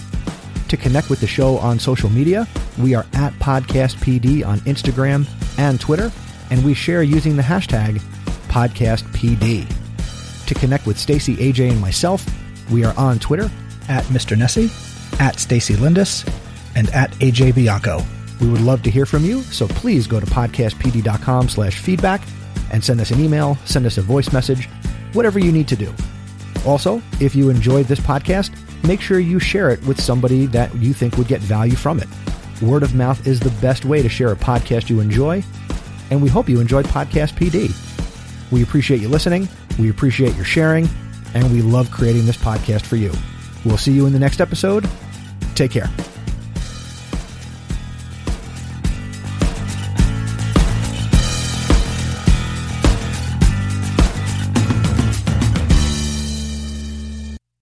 To connect with the show on social media, we are at podcastpd on Instagram and Twitter, and we share using the hashtag podcastpd. To connect with Stacy, AJ, and myself, we are on Twitter at Mr. Nesi, at Stacy Lindis, and at AJ Bianco. We would love to hear from you, so please go to podcastpd.com slash feedback and send us an email, send us a voice message, whatever you need to do. Also, if you enjoyed this podcast, make sure you share it with somebody that you think would get value from it. Word of mouth is the best way to share a podcast you enjoy, and we hope you enjoyed Podcast PD. We appreciate you listening, we appreciate your sharing, and we love creating this podcast for you. We'll see you in the next episode. Take care.